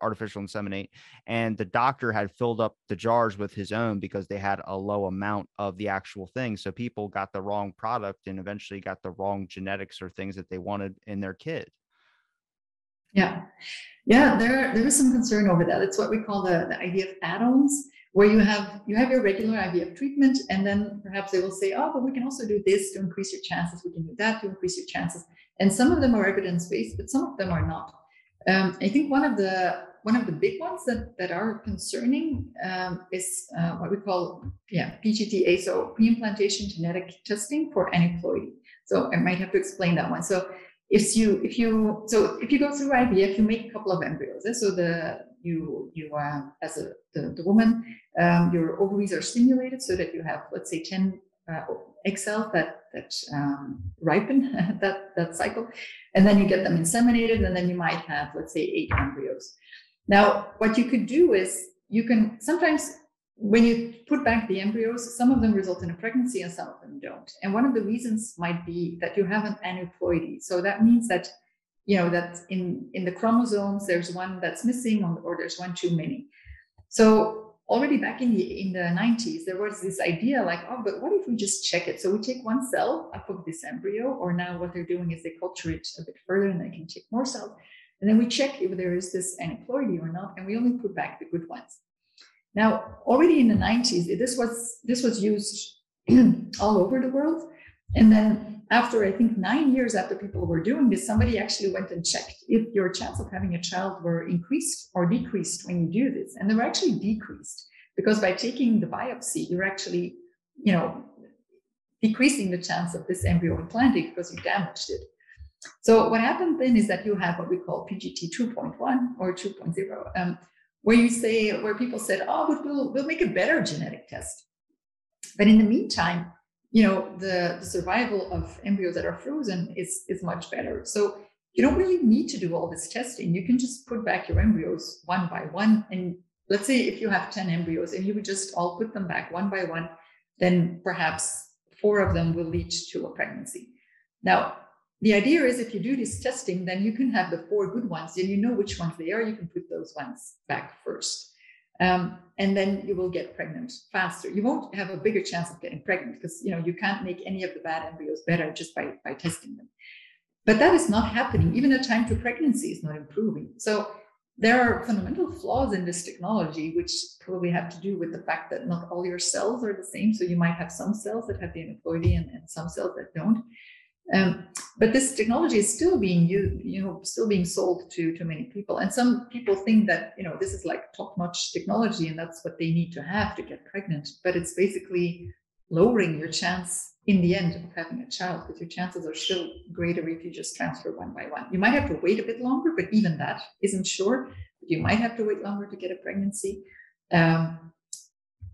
artificial inseminate and the doctor had filled up the jars with his own because they had a low amount of the actual thing so people got the wrong product and eventually got the wrong genetics or things that they wanted in their kid.
Yeah. Yeah there there is some concern over that. It's what we call the, the idea of add-ons where you have you have your regular ivf treatment and then perhaps they will say oh but we can also do this to increase your chances. We can do that to increase your chances. And some of them are evidence-based but some of them are not um, I think one of the one of the big ones that, that are concerning um, is uh, what we call yeah PGTA, so pre-implantation genetic testing for aneuploidy. So I might have to explain that one. So if you if you so if you go through IVF, you make a couple of embryos. Eh? So the you you uh, as a the, the woman um, your ovaries are stimulated so that you have let's say 10 uh, egg that that um, ripen that that cycle, and then you get them inseminated, and then you might have let's say eight embryos. Now, what you could do is you can sometimes when you put back the embryos, some of them result in a pregnancy and some of them don't. And one of the reasons might be that you have an aneuploidy. So that means that you know that in in the chromosomes there's one that's missing or there's one too many. So already back in the in the 90s there was this idea like oh but what if we just check it? So we take one cell up of this embryo or now what they're doing is they culture it a bit further and they can take more cells. And then we check if there is this aneuploidy or not and we only put back the good ones. Now already in the 90s this was this was used all over the world and then after I think nine years after people were doing this, somebody actually went and checked if your chance of having a child were increased or decreased when you do this. And they were actually decreased because by taking the biopsy, you're actually, you know, decreasing the chance of this embryo implanting because you damaged it. So what happened then is that you have what we call PGT 2.1 or 2.0, um, where you say, where people said, oh, but we'll, we'll make a better genetic test. But in the meantime, you know, the, the survival of embryos that are frozen is, is much better. So you don't really need to do all this testing. You can just put back your embryos one by one. And let's say if you have 10 embryos and you would just all put them back one by one, then perhaps four of them will lead to a pregnancy. Now, the idea is if you do this testing, then you can have the four good ones, and you know which ones they are. You can put those ones back first. Um, and then you will get pregnant faster. You won't have a bigger chance of getting pregnant because you know you can't make any of the bad embryos better just by, by testing them. But that is not happening. Even the time to pregnancy is not improving. So there are fundamental flaws in this technology, which probably have to do with the fact that not all your cells are the same. So you might have some cells that have the aneuploidy and, and some cells that don't. Um, but this technology is still being used, you know, still being sold to to many people. And some people think that you know this is like top-notch technology and that's what they need to have to get pregnant. But it's basically lowering your chance in the end of having a child because your chances are still greater if you just transfer one by one. You might have to wait a bit longer, but even that isn't sure. You might have to wait longer to get a pregnancy. Um,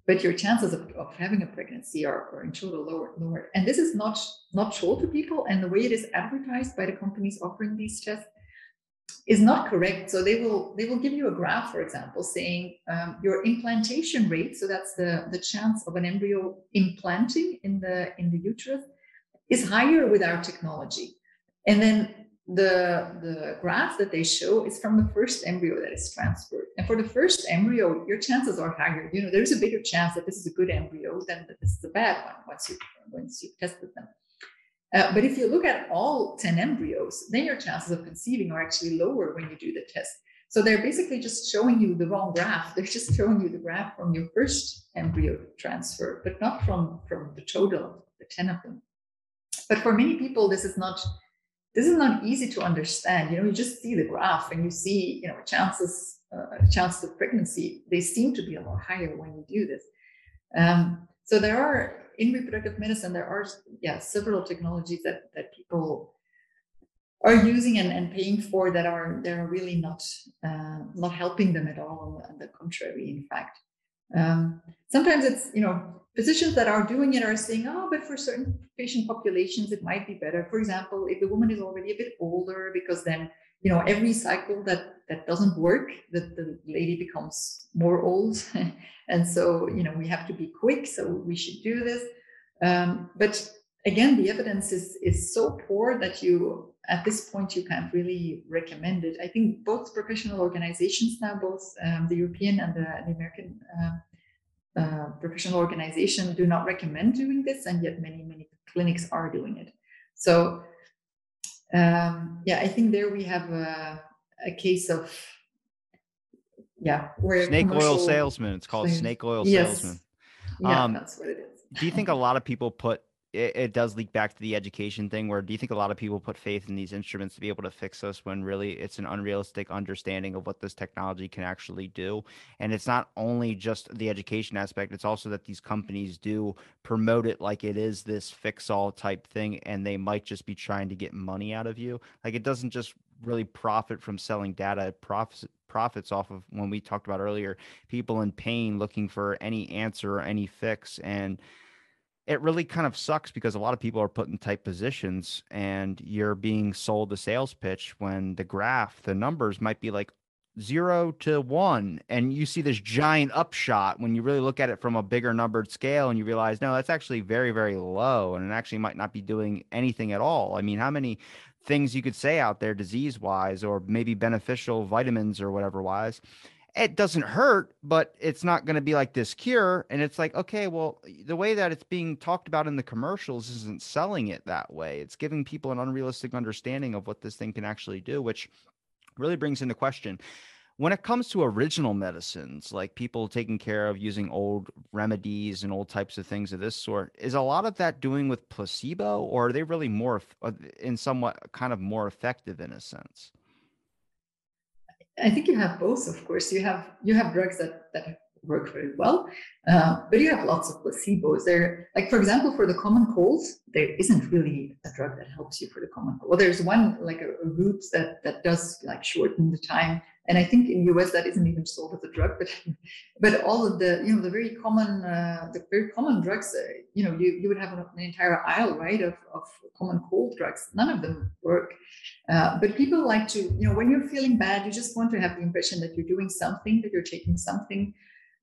but your chances of, of having a pregnancy are, are in total lower, lower. And this is not, not told to people. And the way it is advertised by the companies offering these tests is not correct. So they will they will give you a graph, for example, saying um, your implantation rate. So that's the the chance of an embryo implanting in the in the uterus is higher with our technology. And then the the graph that they show is from the first embryo that is transferred. And for the first embryo, your chances are higher. You know, there's a bigger chance that this is a good embryo than that this is a bad one once you once you've tested them. Uh, but if you look at all 10 embryos, then your chances of conceiving are actually lower when you do the test. So they're basically just showing you the wrong graph. They're just showing you the graph from your first embryo transfer, but not from, from the total of the 10 of them. But for many people, this is not this is not easy to understand. You know, you just see the graph and you see, you know, chances uh, chances of pregnancy. They seem to be a lot higher when you do this. Um, so there are in reproductive medicine, there are yeah several technologies that that people are using and, and paying for that are they are really not uh, not helping them at all. On the contrary, in fact, um, sometimes it's you know physicians that are doing it are saying, oh, but for certain patient populations it might be better. For example, if the woman is already a bit older, because then you know every cycle that that doesn't work, that the lady becomes more old. And so you know we have to be quick so we should do this. Um, but again the evidence is is so poor that you at this point you can't really recommend it. I think both professional organizations now both um, the european and the, the american uh, uh, professional organization do not recommend doing this and yet many many clinics are doing it. So um, yeah i think there we have a, a case of yeah
where snake oil salesman. It's called snake oil yes. salesman.
Yeah um, that's what it is.
do you think a lot of people put it, it, does leak back to the education thing where do you think a lot of people put faith in these instruments to be able to fix us when really it's an unrealistic understanding of what this technology can actually do? And it's not only just the education aspect it's also that these companies do promote it like it is this fix all type thing and they might just be trying to get money out of you. Like it doesn't just really profit from selling data it profits profits off of when we talked about earlier people in pain looking for any answer or any fix. And it really kind of sucks because a lot of people are put in tight positions and you're being sold a sales pitch when the graph the numbers might be like zero to one. And you see this giant upshot when you really look at it from a bigger numbered scale and you realize no that's actually very very low and it actually might not be doing anything at all. I mean how many things you could say out there disease wise or maybe beneficial vitamins or whatever wise it doesn't hurt but it's not going to be like this cure and it's like okay well the way that it's being talked about in the commercials isn't selling it that way it's giving people an unrealistic understanding of what this thing can actually do which really brings into question when it comes to original medicines, like people taking care of using old remedies and old types of things of this sort, is a lot of that doing with placebo, or are they really more uh, in somewhat kind of more effective in a sense?
I think you have both. Of course, you have you have drugs that that work very well. Uh, but you have lots of placebos. There, like for example, for the common cold, there isn't really a drug that helps you for the common cold. Well, there's one like a, a route that that does like shorten the time and I think in US that isn't even sold as a drug, but but all of the you know the very common uh, the very common drugs, uh, you know, you, you would have an, an, entire aisle right of, of common cold drugs. None of them work, uh, but people like to you know when you're feeling bad, you just want to have the impression that you're doing something, that you're taking something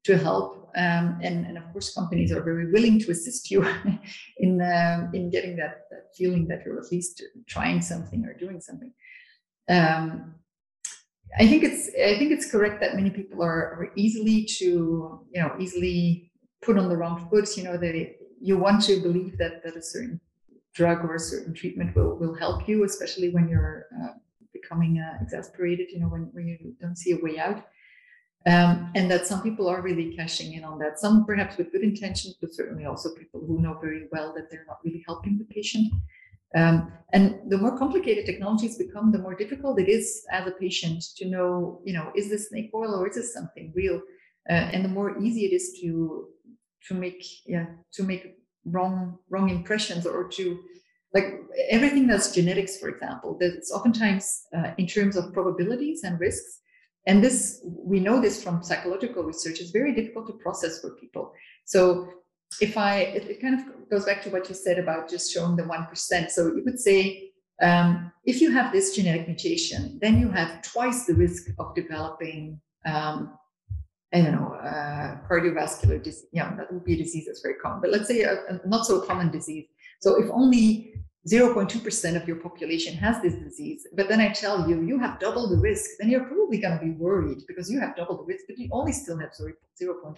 to help, um, and and of course companies are very willing to assist you in um, in getting that, that feeling that you're at least trying something or doing something. Um, I think it's I think it's correct that many people are, are easily to you know easily put on the wrong foot. You know, they you want to believe that that a certain drug or a certain treatment will will help you, especially when you're uh, becoming uh, exasperated. You know, when when you don't see a way out. Um, and that some people are really cashing in on that. Some perhaps with good intentions, but certainly also people who know very well that they're not really helping the patient. Um, and the more complicated technologies become, the more difficult it is as a patient to know, you know, is this snake oil or is this something real? Uh, and the more easy it is to to make yeah to make wrong wrong impressions or to like everything that's genetics, for example, that's oftentimes uh, in terms of probabilities and risks. And this we know this from psychological research is very difficult to process for people. So if I, it, it, kind of goes back to what you said about just showing the 1%. So you could say, um, if you have this genetic mutation, then you have twice the risk of developing, um, I don't know, uh, cardiovascular disease. Yeah, that would be a disease that's very common, but let's say a, a not so common disease. So if only 0.2% of your population has this disease, but then I tell you, you have double the risk, then you're probably going to be worried because you have double the risk, but you only still have 0.4%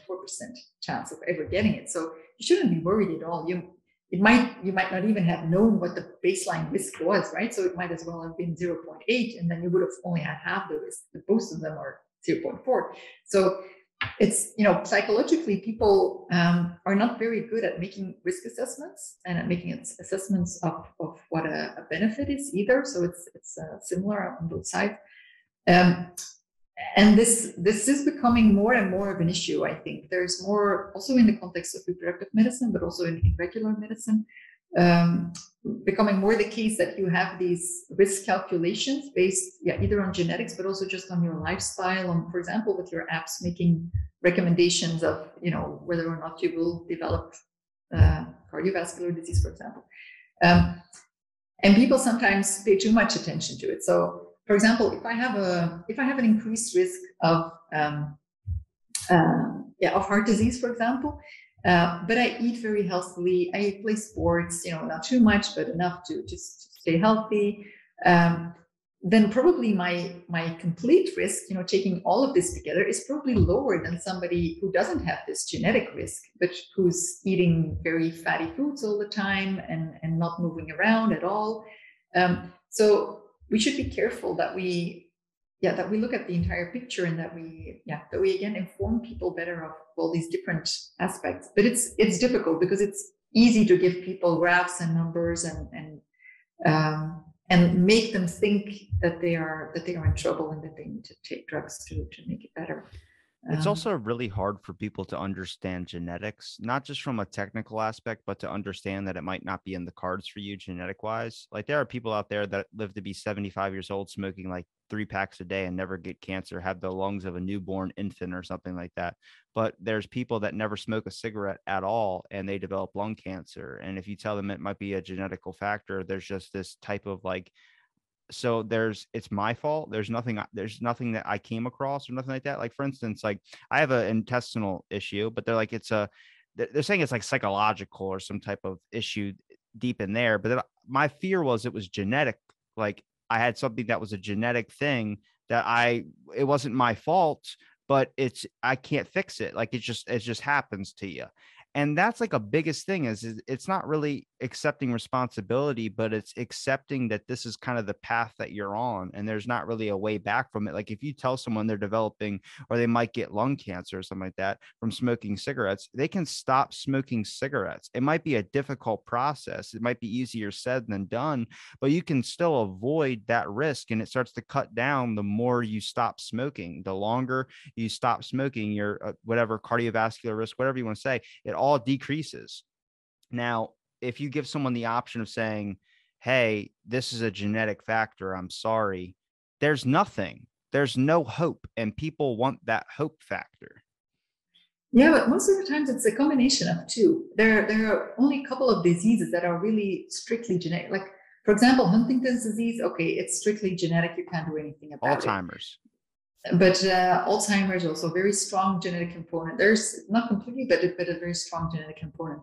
chance of ever getting it. So you shouldn't be worried at all. You it might you might not even have known what the baseline risk was, right? So it might as well have been 0.8, and then you would have only had half the risk. But most of them are 0.4. So it's you know psychologically people um, are not very good at making risk assessments and at making assessments of, of what a, a benefit is either. So it's it's uh, similar on both sides. Um, and this this is becoming more and more of an issue i think. There's more also in the context of reproductive medicine but also in, in regular medicine um, becoming more the case that you have these risk calculations based yeah either on genetics but also just on your lifestyle. On for example with your apps making recommendations of you know whether or not you will develop uh, cardiovascular disease for example. Um, and people sometimes pay too much attention to it. So for example if i have a if i have an increased risk of um, uh, yeah of heart disease for example uh, but I eat very healthily. I play sports, you know, not too much, but enough to just stay healthy. Um, then probably my my complete risk, you know, taking all of this together is probably lower than somebody who doesn't have this genetic risk, but who's eating very fatty foods all the time and and not moving around at all. Um, so we should be careful that we yeah that we look at the entire picture and that we yeah that we again inform people better of all these different aspects. But it's it's difficult because it's easy to give people graphs and numbers and and um, and make them think that they are that they are in trouble and that they need to take drugs to to make it better
it's um, also really hard for people to understand genetics, not just from a technical aspect, but to understand that it might not be in the cards for you genetic wise. Like there are people out there that live to be 75 years old smoking like three packs a day and never get cancer, have the lungs of a newborn infant or something like that. But there's people that never smoke a cigarette at all and they develop lung cancer. And if you tell them it might be a genetical factor, there's just this type of like so there's it's my fault there's nothing there's nothing that i came across or nothing like that like for instance like i have an intestinal issue but they're like it's a they're saying it's like psychological or some type of issue deep in there but my fear was it was genetic like i had something that was a genetic thing that i it wasn't my fault but it's i can't fix it like it just it just happens to you and that's like a biggest thing is, is it's not really accepting responsibility but it's accepting that this is kind of the path that you're on and there's not really a way back from it. Like if you tell someone they're developing or they might get lung cancer or something like that from smoking cigarettes they can stop smoking cigarettes. It might be a difficult process it might be easier said than done but you can still avoid that risk and it starts to cut down the more you stop smoking. The longer you stop smoking your uh, whatever cardiovascular risk whatever you want to say it all decreases now if you give someone the option of saying, Hey, this is a genetic factor, I'm sorry, there's nothing, there's no hope. And people want that hope factor.
Yeah, but most of the times it's a combination of two. There, there are only a couple of diseases that are really strictly genetic. Like, for example, Huntington's disease, okay, it's strictly genetic. You can't do anything about it.
Alzheimer's.
it. But uh, Alzheimer's also a very strong genetic component. There's not completely, but a, but a very strong genetic component.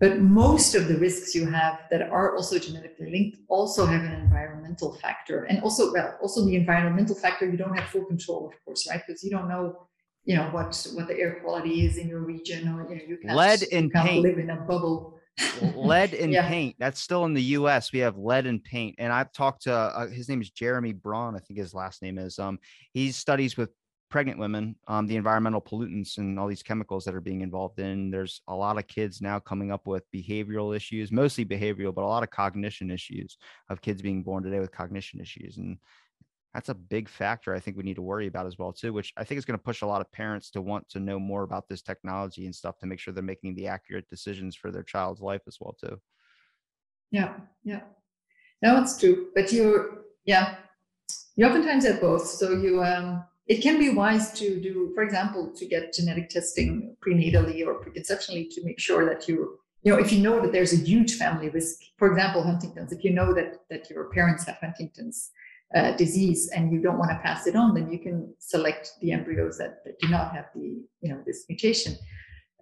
But most of the risks you have that are also genetically linked also have an environmental factor. And also, well, also the environmental factor, you don't have full control, of course, right? Because you don't know, you know, what what the air quality is in your region, or you know, you can't,
lead and
you can't
paint.
live in a bubble.
Lead and
Yeah.
paint. That's still in the U.S. We have lead and paint, and I've talked to uh, his name is Jeremy Braun. I think his last name is. Um, he studies with pregnant women, um, the environmental pollutants and all these chemicals that are being involved in. There's a lot of kids now coming up with behavioral issues, mostly behavioral, but a lot of cognition issues of kids being born today with cognition issues, and that's a big factor I think we need to worry about as well too. Which I think is going to push a lot of parents to want to know more about this technology and stuff to make sure they're making the accurate decisions for their child's life as well too.
Yeah, yeah. No, it's true. But you, yeah, you oftentimes have both. So you, um, it can be wise to do, for example, to get genetic testing prenatally or preconceptionally to make sure that you, you know, if you know that there's a huge family risk, for example, Huntington's, if you know that that your parents have Huntington's uh, disease and you don't want to pass it on, then you can select the embryos that, that do not have the, you know, this mutation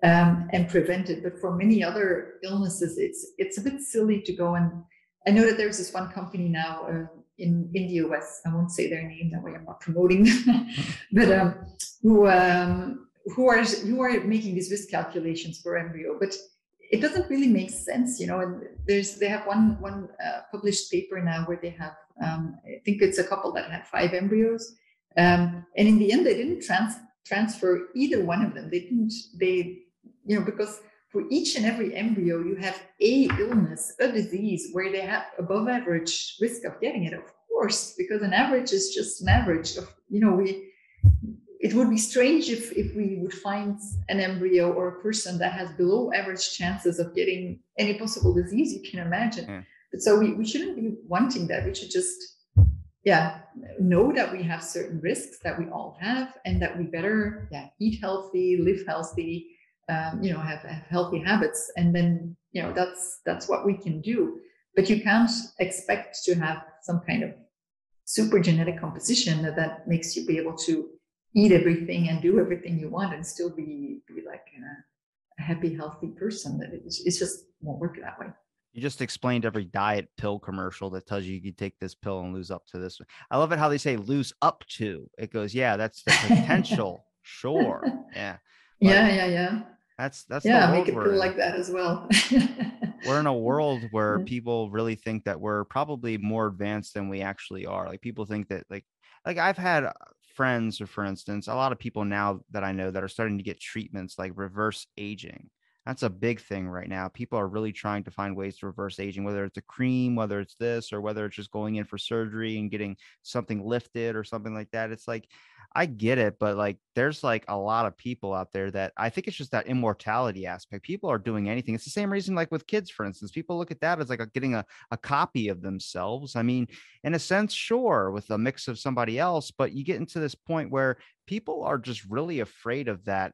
um, and prevent it. But for many other illnesses, it's it's a bit silly to go and. I know that there's this one company now uh, in in the US. I won't say their name that way. I'm not promoting, them. but um, who um, who are who are making these risk calculations for embryo, but it doesn't really make sense, you know. And there's they have one one uh, published paper now where they have um, I think it's a couple that had five embryos, um, and in the end they didn't trans- transfer either one of them. They didn't they you know because for each and every embryo, you have a illness, a disease where they have above average risk of getting it. Of course, because an average is just an average of, you know, we it would be strange if if we would find an embryo or a person that has below average chances of getting any possible disease you can imagine.
Yeah.
But so we, we shouldn't be wanting that. We should just yeah know that we have certain risks that we all have and that we better yeah eat healthy live healthy um, you know have, have healthy habits and then you know that's that's what we can do but you can't expect to have some kind of super genetic composition that, that makes you be able to eat everything and do everything you want and still be be like a, a happy healthy person that it's, it's just won't work that way
You just explained every diet pill commercial that tells you you can take this pill and lose up to this. I love it how they say lose up to. It goes, yeah, that's the potential. sure. Yeah.
yeah yeah yeah
That's that's
yeah make it feel like that as well
we're in a world where people really think that we're probably more advanced than we actually are. Like people think that like like I've had friends or for instance, a lot of people now that I know that are starting to get treatments like reverse aging. That's a big thing right now. People are really trying to find ways to reverse aging, whether it's a cream, whether it's this, or whether it's just going in for surgery and getting something lifted or something like that. It's like, I get it, but like, there's like a lot of people out there that I think it's just that immortality aspect. People are doing anything. It's the same reason, like with kids, for instance, people look at that as like a, getting a, a copy of themselves. I mean, in a sense, sure, with a mix of somebody else, but you get into this point where people are just really afraid of that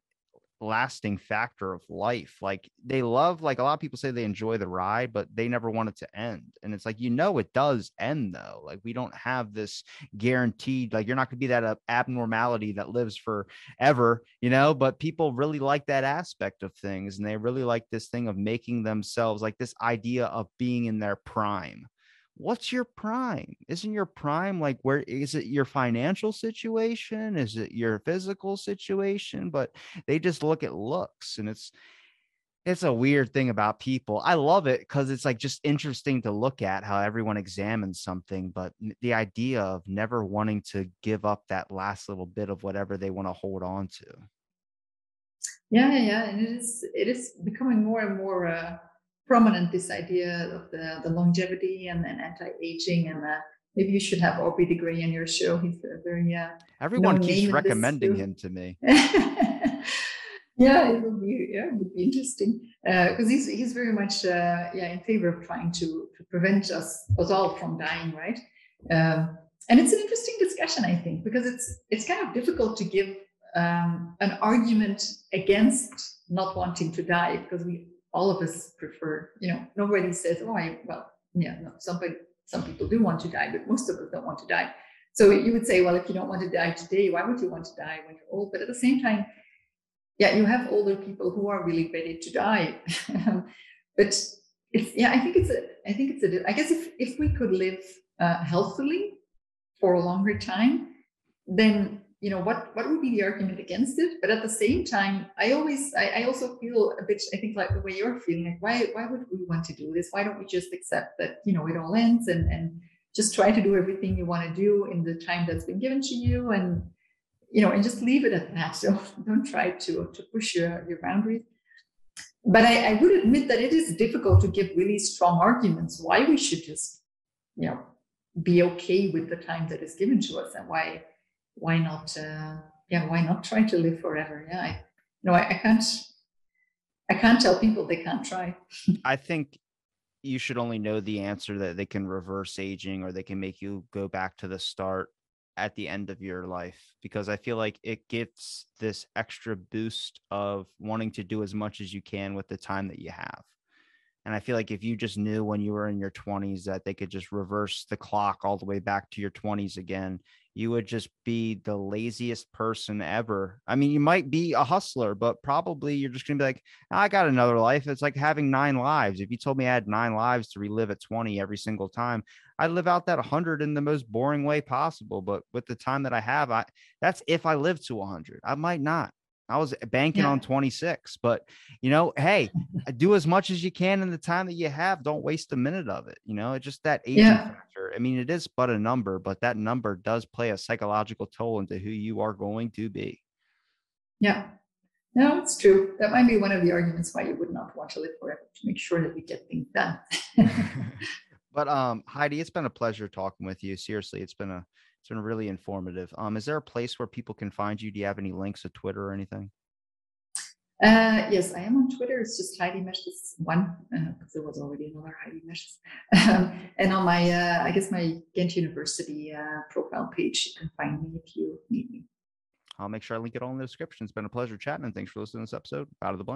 lasting factor of life. Like they love, like a lot of people say they enjoy the ride, but they never want it to end. And it's like, you know, it does end though. Like we don't have this guaranteed, like you're not going to be that uh, abnormality that lives forever, you know, but people really like that aspect of things. And they really like this thing of making themselves like this idea of being in their prime what's your prime isn't your prime like where is it your financial situation is it your physical situation but they just look at looks and it's it's a weird thing about people. I love it because it's like just interesting to look at how everyone examines something, but the idea of never wanting to give up that last little bit of whatever they want to hold on to.
Yeah, yeah, yeah. And it is it is becoming more and more uh, prominent this idea of the, the longevity and, and anti-aging and uh, maybe you should have Aubrey de Grey on your show. He's a very uh,
everyone keeps recommending him to me.
yeah, it would be yeah, it would be interesting because uh, he's he's very much uh, yeah in favor of trying to, to prevent us us all from dying, right? Um, and it's an interesting discussion, I think, because it's it's kind of difficult to give um, an argument against not wanting to die because we all of us prefer, you know, nobody says, oh, I well, yeah, no, somebody some people do want to die, but most of us don't want to die. So you would say, well, if you don't want to die today, why would you want to die when you're old? But at the same time, yeah, you have older people who are really ready to die. but it's yeah, I think it's a I think it's a I guess if if we could live uh, healthily for a longer time, then you know what what would be the argument against it? But at the same time, I always I, I also feel a bit I think like the way you're feeling like why why would we want to do this? Why don't we just accept that you know it all ends and and just try to do everything you want to do in the time that's been given to you and you know, and just leave it at that. So don't try to, to push your, your boundaries. But I, I would admit that it is difficult to give really strong arguments why we should just, you know, be okay with the time that is given to us and why why not uh, yeah why not try to live forever yeah I, no I, I can't I can't tell people they can't try.
I think you should only know the answer that they can reverse aging or they can make you go back to the start at the end of your life because I feel like it gives this extra boost of wanting to do as much as you can with the time that you have. And I feel like if you just knew when you were in your 20s that they could just reverse the clock all the way back to your 20s again, you would just be the laziest person ever. I mean, you might be a hustler, but probably you're just going to be like, I got another life. It's like having nine lives. If you told me I had nine lives to relive at 20 every single time, I'd live out that 100 in the most boring way possible. But with the time that I have, I that's if I live to 100. I might not. I was banking yeah. on 26, but you know, hey, do as much as you can in the time that you have. Don't waste a minute of it. You know, it's just that aging yeah. factor. I mean, it is but a number, but that number does play a psychological toll into who you are going to be.
Yeah. No, it's true. That might be one of the arguments why you would not want to live forever to make sure that we get things done.
but um, Heidi, it's been a pleasure talking with you. Seriously, it's been a it's been really informative. Um, is there a place where people can find you? Do you have any links to Twitter or anything?
Uh, yes, I am on Twitter. It's just Heidi Mertes one because uh, there was already another Heidi Mertes. Um, and on my, uh, I guess my Ghent University uh, profile page, you can find me if you need me.
I'll make sure I link it all in the description. It's been a pleasure chatting, and thanks for listening to this episode. Out of the blank.